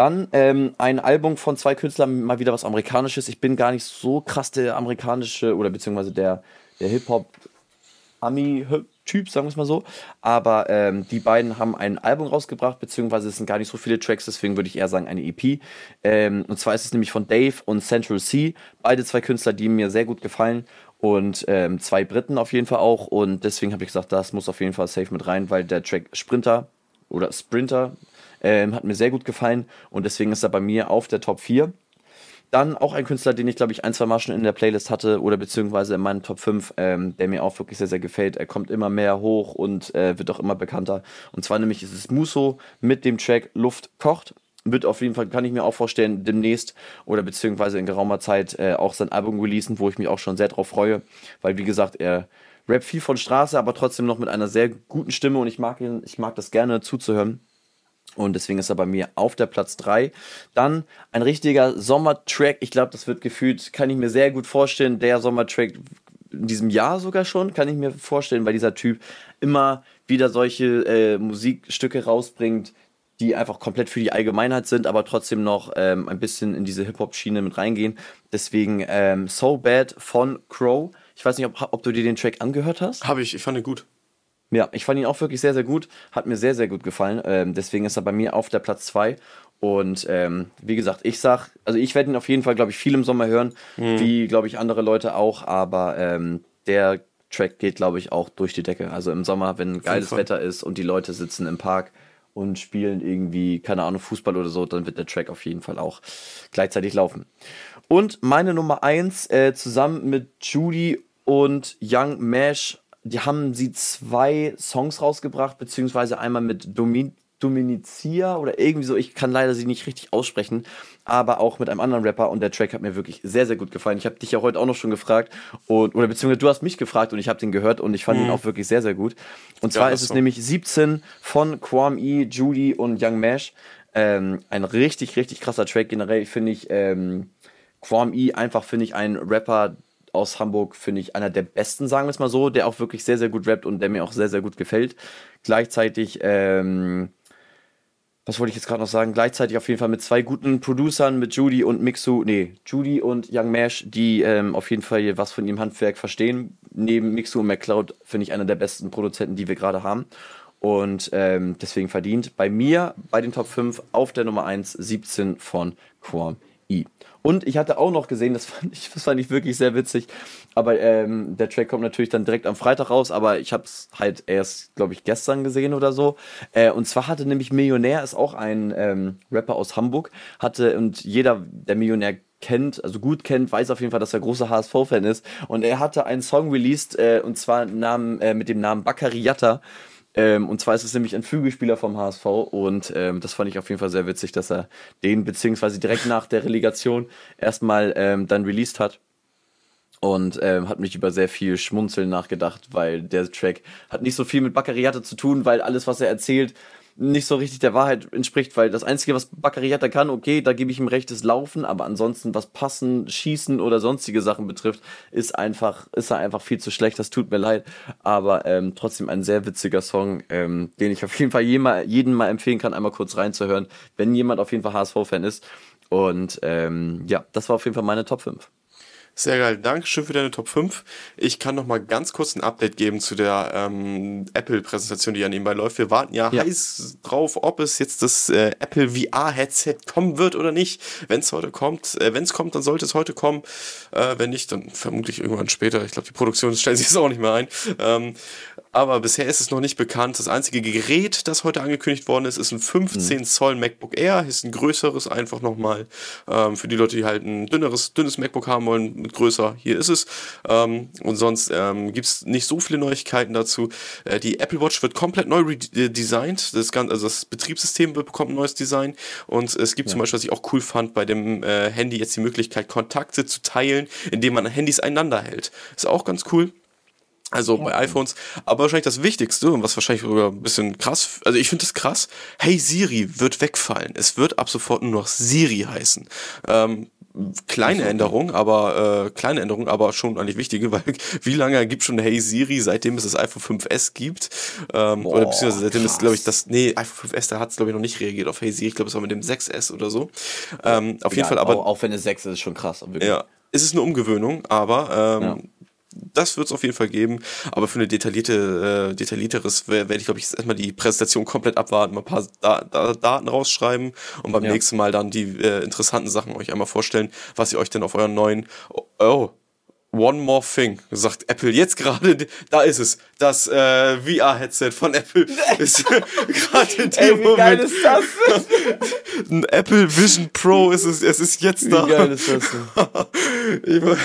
Dann ähm, ein Album von zwei Künstlern, mal wieder was Amerikanisches. Ich bin gar nicht so krass der amerikanische oder beziehungsweise der, der Hip-Hop-Ami-Typ, sagen wir es mal so. Aber ähm, die beiden haben ein Album rausgebracht, beziehungsweise es sind gar nicht so viele Tracks, deswegen würde ich eher sagen eine EP. Ähm, und zwar ist es nämlich von Dave und Central C. Beide zwei Künstler, die mir sehr gut gefallen und ähm, zwei Briten auf jeden Fall auch. Und deswegen habe ich gesagt, das muss auf jeden Fall safe mit rein, weil der Track Sprinter oder Sprinter, ähm, hat mir sehr gut gefallen und deswegen ist er bei mir auf der Top 4. Dann auch ein Künstler, den ich glaube ich ein, zwei Mal schon in der Playlist hatte oder beziehungsweise in meinen Top 5, ähm, der mir auch wirklich sehr, sehr gefällt. Er kommt immer mehr hoch und äh, wird auch immer bekannter. Und zwar nämlich ist es Muso mit dem Track Luft kocht. Wird auf jeden Fall, kann ich mir auch vorstellen, demnächst oder beziehungsweise in geraumer Zeit äh, auch sein Album releasen, wo ich mich auch schon sehr drauf freue. Weil wie gesagt, er rappt viel von Straße, aber trotzdem noch mit einer sehr guten Stimme und ich mag ihn, ich mag das gerne zuzuhören. Und deswegen ist er bei mir auf der Platz 3. Dann ein richtiger Sommertrack. Ich glaube, das wird gefühlt, kann ich mir sehr gut vorstellen, der Sommertrack in diesem Jahr sogar schon, kann ich mir vorstellen, weil dieser Typ immer wieder solche äh, Musikstücke rausbringt, die einfach komplett für die Allgemeinheit sind, aber trotzdem noch ähm, ein bisschen in diese Hip-Hop-Schiene mit reingehen. Deswegen ähm, So Bad von Crow. Ich weiß nicht, ob, ob du dir den Track angehört hast. Habe ich, ich fand ihn gut. Ja, ich fand ihn auch wirklich sehr, sehr gut. Hat mir sehr, sehr gut gefallen. Ähm, deswegen ist er bei mir auf der Platz 2. Und ähm, wie gesagt, ich sag, also ich werde ihn auf jeden Fall, glaube ich, viel im Sommer hören, mhm. wie, glaube ich, andere Leute auch. Aber ähm, der Track geht, glaube ich, auch durch die Decke. Also im Sommer, wenn geiles Wetter ist und die Leute sitzen im Park und spielen irgendwie, keine Ahnung, Fußball oder so, dann wird der Track auf jeden Fall auch gleichzeitig laufen. Und meine Nummer 1 äh, zusammen mit Judy und Young Mash die haben sie zwei Songs rausgebracht, beziehungsweise einmal mit Domin Dominizia oder irgendwie so, ich kann leider sie nicht richtig aussprechen, aber auch mit einem anderen Rapper und der Track hat mir wirklich sehr, sehr gut gefallen. Ich habe dich ja heute auch noch schon gefragt und, oder beziehungsweise du hast mich gefragt und ich habe den gehört und ich fand mhm. ihn auch wirklich sehr, sehr gut. Und zwar ja, ist es so. nämlich 17 von Kwame E, Judy und Young Mash. Ähm, ein richtig, richtig krasser Track. Generell finde ich ähm, Kwame E einfach, finde ich, ein Rapper, aus Hamburg, finde ich, einer der besten, sagen wir es mal so, der auch wirklich sehr, sehr gut rappt und der mir auch sehr, sehr gut gefällt. Gleichzeitig, ähm, was wollte ich jetzt gerade noch sagen? Gleichzeitig auf jeden Fall mit zwei guten Producern, mit Judy und Mixu, nee, Judy und Young Mash, die ähm, auf jeden Fall was von ihrem Handwerk verstehen. Neben Mixu und McCloud finde ich einer der besten Produzenten, die wir gerade haben. Und ähm, deswegen verdient bei mir bei den Top 5 auf der Nummer 1 17 von E. Und ich hatte auch noch gesehen, das fand ich, das fand ich wirklich sehr witzig. Aber ähm, der Track kommt natürlich dann direkt am Freitag raus, aber ich habe es halt erst, glaube ich, gestern gesehen oder so. Äh, und zwar hatte nämlich Millionär, ist auch ein ähm, Rapper aus Hamburg, hatte und jeder, der Millionär kennt, also gut kennt, weiß auf jeden Fall, dass er großer HSV-Fan ist. Und er hatte einen Song released, äh, und zwar Namen, äh, mit dem Namen Bakari Yatta. Ähm, und zwar ist es nämlich ein Flügelspieler vom HSV und ähm, das fand ich auf jeden Fall sehr witzig, dass er den beziehungsweise direkt nach der Relegation erstmal ähm, dann released hat. Und ähm, hat mich über sehr viel Schmunzeln nachgedacht, weil der Track hat nicht so viel mit Baccariate zu tun, weil alles, was er erzählt, nicht so richtig der Wahrheit entspricht, weil das Einzige, was Baccariata kann, okay, da gebe ich ihm recht, ist Laufen, aber ansonsten, was Passen, Schießen oder sonstige Sachen betrifft, ist einfach, ist er einfach viel zu schlecht, das tut mir leid, aber ähm, trotzdem ein sehr witziger Song, ähm, den ich auf jeden Fall jedem, jedem mal empfehlen kann, einmal kurz reinzuhören, wenn jemand auf jeden Fall HSV-Fan ist und ähm, ja, das war auf jeden Fall meine Top 5. Sehr geil. Dankeschön für deine Top 5. Ich kann noch mal ganz kurz ein Update geben zu der ähm, Apple-Präsentation, die ja nebenbei läuft. Wir warten ja, ja. heiß drauf, ob es jetzt das äh, Apple VR-Headset kommen wird oder nicht. Wenn es heute kommt, äh, wenn es kommt, dann sollte es heute kommen. Äh, wenn nicht, dann vermutlich irgendwann später. Ich glaube, die Produktion stellen sich es auch nicht mehr ein. Ähm, aber bisher ist es noch nicht bekannt. Das einzige Gerät, das heute angekündigt worden ist, ist ein 15 mhm. Zoll MacBook Air. Ist ein größeres einfach nochmal. Ähm, für die Leute, die halt ein dünneres, dünnes MacBook haben wollen, größer. Hier ist es. Ähm, und sonst ähm, gibt es nicht so viele Neuigkeiten dazu. Äh, die Apple Watch wird komplett neu redesigned. Das, ganze, also das Betriebssystem bekommt ein neues Design. Und es gibt ja. zum Beispiel, was ich auch cool fand, bei dem äh, Handy jetzt die Möglichkeit, Kontakte zu teilen, indem man Handys einander hält. Ist auch ganz cool. Also bei iPhones. Aber wahrscheinlich das Wichtigste und was wahrscheinlich sogar ein bisschen krass, also ich finde das krass, Hey Siri wird wegfallen. Es wird ab sofort nur noch Siri heißen. Ähm, kleine Änderung, aber äh, kleine Änderung, aber schon eigentlich wichtige, weil wie lange gibt schon Hey Siri, seitdem es das iPhone 5S gibt? Ähm, Boah, oder beziehungsweise seitdem krass. es, glaube ich, das, nee, iPhone 5S, da hat es, glaube ich, noch nicht reagiert auf Hey Siri. Ich glaube, es war mit dem 6S oder so. Ähm, auf ja, jeden Fall, aber. Auch, auch wenn es 6 ist, ist schon krass. Wirklich. Ja, es ist eine Umgewöhnung, aber ähm, ja das wird es auf jeden Fall geben. Aber für eine detaillierte, äh, detaillierteres werde ich, glaube ich, erstmal die Präsentation komplett abwarten, mal ein paar da da Daten rausschreiben und beim ja. nächsten Mal dann die äh, interessanten Sachen euch einmal vorstellen, was ihr euch denn auf euren neuen, oh, One More Thing, sagt Apple jetzt gerade, da ist es, das äh, VR-Headset von Apple ist gerade in dem Ey, wie Moment. geil ist das? Ein Apple Vision Pro ist es, es ist jetzt da. Wie geil ist das?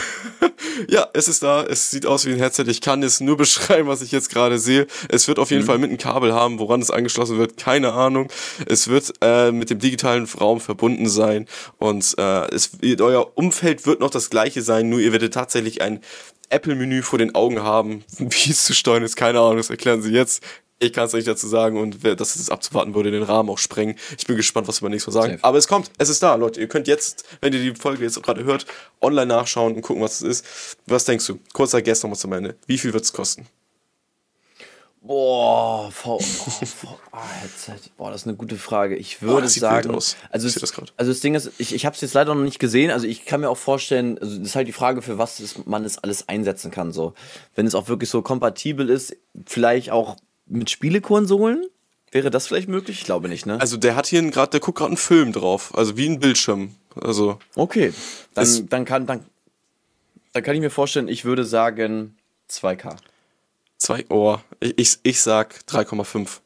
ja, es ist da, es sieht aus wie ein Headset, ich kann es nur beschreiben, was ich jetzt gerade sehe. Es wird auf jeden mhm. Fall mit einem Kabel haben, woran es angeschlossen wird, keine Ahnung. Es wird äh, mit dem digitalen Raum verbunden sein und äh, es, euer Umfeld wird noch das gleiche sein, nur ihr werdet tatsächlich wirklich ein Apple-Menü vor den Augen haben. Wie es zu steuern ist, keine Ahnung, das erklären sie jetzt. Ich kann es nicht dazu sagen und dass es abzuwarten würde, den Rahmen auch sprengen. Ich bin gespannt, was wir nächstes Mal sagen. Safe. Aber es kommt, es ist da, Leute. Ihr könnt jetzt, wenn ihr die Folge jetzt gerade hört, online nachschauen und gucken, was es ist. Was denkst du? Kurzer Guest nochmal zum Ende. Wie viel wird es kosten? Boah, v, v, ah. Boah, das ist eine gute Frage. Ich würde oh, das sagen, aus. also das, also das Ding ist, ich, ich habe es jetzt leider noch nicht gesehen. Also ich kann mir auch vorstellen, also das ist halt die Frage, für was es, man es alles einsetzen kann. So, wenn es auch wirklich so kompatibel ist, vielleicht auch mit Spielekonsolen. Wäre das vielleicht möglich? Ich glaube nicht, ne? Also der hat hier gerade, der guckt gerade einen Film drauf, also wie ein Bildschirm. Also okay, dann, dann kann dann, dann kann ich mir vorstellen, ich würde sagen 2K. Zwei, oh, ich, ich, ich sag 3,5.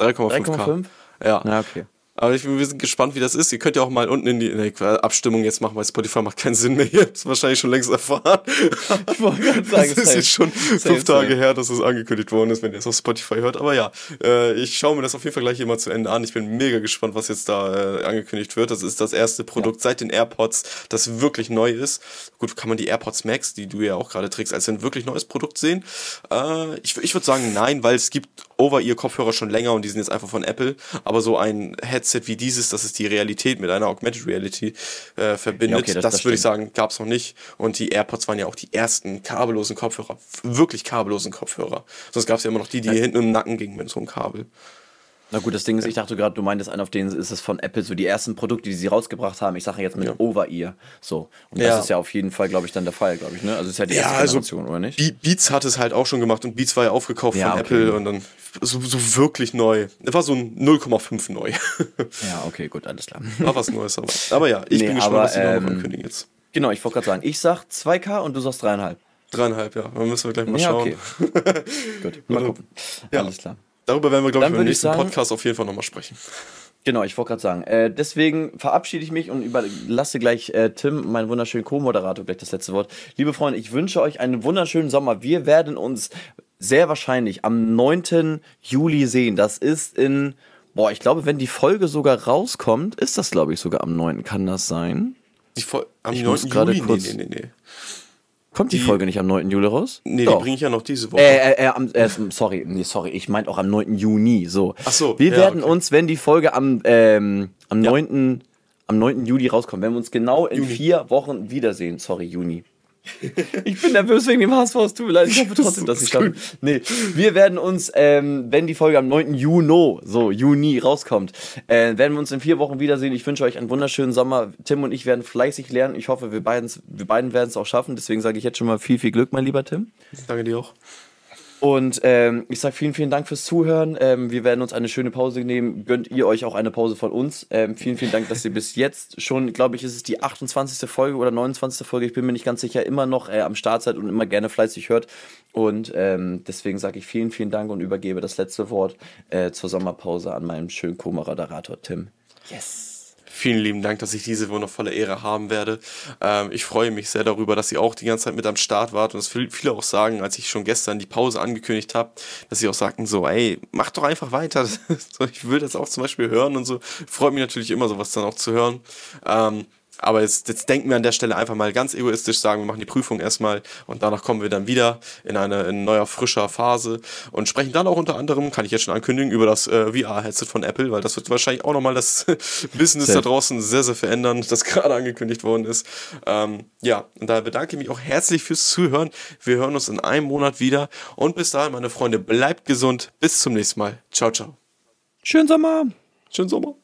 3,5K. Ja. Ja, okay. Aber ich, wir sind gespannt, wie das ist. Ihr könnt ja auch mal unten in die, die Abstimmung jetzt machen, weil Spotify macht keinen Sinn mehr. Ihr habt es wahrscheinlich schon längst erfahren. Ich wollte gerade sagen, es ist jetzt schon safe, fünf Tage safe. her, dass es angekündigt worden ist, wenn ihr es auf Spotify hört. Aber ja, äh, ich schaue mir das auf jeden Fall gleich immer zu Ende an. Ich bin mega gespannt, was jetzt da äh, angekündigt wird. Das ist das erste Produkt ja. seit den AirPods, das wirklich neu ist. Gut, kann man die AirPods Max, die du ja auch gerade trägst, als ein wirklich neues Produkt sehen? Äh, ich ich würde sagen, nein, weil es gibt Over-Ear-Kopfhörer schon länger und die sind jetzt einfach von Apple. Aber so ein Headset wie dieses, das ist die Realität mit einer Augmented Reality äh, verbindet, ja, okay, das, das, das würde ich sagen, gab es noch nicht. Und die AirPods waren ja auch die ersten kabellosen Kopfhörer, wirklich kabellosen Kopfhörer. Sonst gab es ja immer noch die, die ja. hinten im Nacken gingen mit so einem Kabel. Na gut, das Ding ist, ich dachte gerade, du meintest einen, auf denen ist es von Apple, so die ersten Produkte, die sie rausgebracht haben. Ich sage jetzt mit ja. Over-Ear. So. Und ja. das ist ja auf jeden Fall, glaube ich, dann der Fall, glaube ich, ne? Also es ist ja die erste ja, also Generation, oder nicht? Beats hat es halt auch schon gemacht und Beats war ja aufgekauft ja, von okay. Apple und dann so, so wirklich neu. Das war so ein 0,5 neu. ja, okay, gut, alles klar. War was Neues, aber. Aber ja, ich nee, bin gespannt, aber, was sie ähm, noch ankündigen jetzt. Genau, ich wollte gerade sagen, ich sag 2K und du sagst 3,5. Dreieinhalb, ja. Dann müssen wir gleich mal ja, schauen. Okay. Gut, mal gucken. Ja. Alles klar. Darüber werden wir, glaube ich, im nächsten sagen, Podcast auf jeden Fall nochmal sprechen. Genau, ich wollte gerade sagen. Äh, deswegen verabschiede ich mich und überlasse gleich äh, Tim, meinen wunderschönen Co-Moderator, gleich das letzte Wort. Liebe Freunde, ich wünsche euch einen wunderschönen Sommer. Wir werden uns sehr wahrscheinlich am 9. Juli sehen. Das ist in, boah, ich glaube, wenn die Folge sogar rauskommt, ist das, glaube ich, sogar am 9. Kann das sein? Die am ich 9. Juli? Kurz, nee, nee, nee, nee. Kommt die, die, Folge nicht am 9. Juli raus? Nee, Doch. die bringe ich ja noch diese Woche. Äh, äh, äh, äh, sorry, nee, sorry, ich meinte auch am 9. Juni. So. Ach so. Wir ja, werden okay. uns, wenn die Folge am, ähm, am, ja. 9., am 9. Juli rauskommt, wenn wir uns genau in Juni. vier Wochen wiedersehen. Sorry, Juni. ich bin nervös wegen dem HSV, es tut mir leid. Ich hoffe trotzdem, dass ich schaffe. Nee, wir werden uns, ähm, wenn die Folge am 9. Juni, so Juni rauskommt, äh, werden wir uns in vier Wochen wiedersehen. Ich wünsche euch einen wunderschönen Sommer. Tim und ich werden fleißig lernen. Ich hoffe, wir wir beiden werden es auch schaffen. Deswegen sage ich jetzt schon mal viel, viel Glück, mein lieber Tim. Danke dir auch. Und ähm, ich sage vielen, vielen Dank fürs Zuhören. Ähm, wir werden uns eine schöne Pause nehmen. Gönnt ihr euch auch eine Pause von uns. Ähm, vielen, vielen Dank, dass ihr bis jetzt schon, glaube ich, ist es die 28. Folge oder 29. Folge, ich bin mir nicht ganz sicher, immer noch äh, am Start seid und immer gerne fleißig hört. Und ähm, deswegen sage ich vielen, vielen Dank und übergebe das letzte Wort äh, zur Sommerpause an meinen schönen Co-Moderator Tim. Yes. Vielen lieben Dank, dass ich diese wundervolle Ehre haben werde. Ähm, ich freue mich sehr darüber, dass ihr auch die ganze Zeit mit am Start wart und dass viele auch sagen, als ich schon gestern die Pause angekündigt habe, dass sie auch sagten so, ey, mach doch einfach weiter. ich will das auch zum Beispiel hören und so. Freut mich natürlich immer, sowas dann auch zu hören. Ähm, aber jetzt, jetzt denken wir an der Stelle einfach mal ganz egoistisch, sagen, wir machen die Prüfung erstmal und danach kommen wir dann wieder in eine in neuer, frischer Phase und sprechen dann auch unter anderem, kann ich jetzt schon ankündigen, über das äh, VR-Headset von Apple, weil das wird wahrscheinlich auch nochmal das Business Safe. da draußen sehr, sehr verändern, das gerade angekündigt worden ist. Ähm, ja, und da bedanke ich mich auch herzlich fürs Zuhören. Wir hören uns in einem Monat wieder und bis dahin, meine Freunde, bleibt gesund. Bis zum nächsten Mal. Ciao, ciao. Schönen Sommer. Schönen Sommer.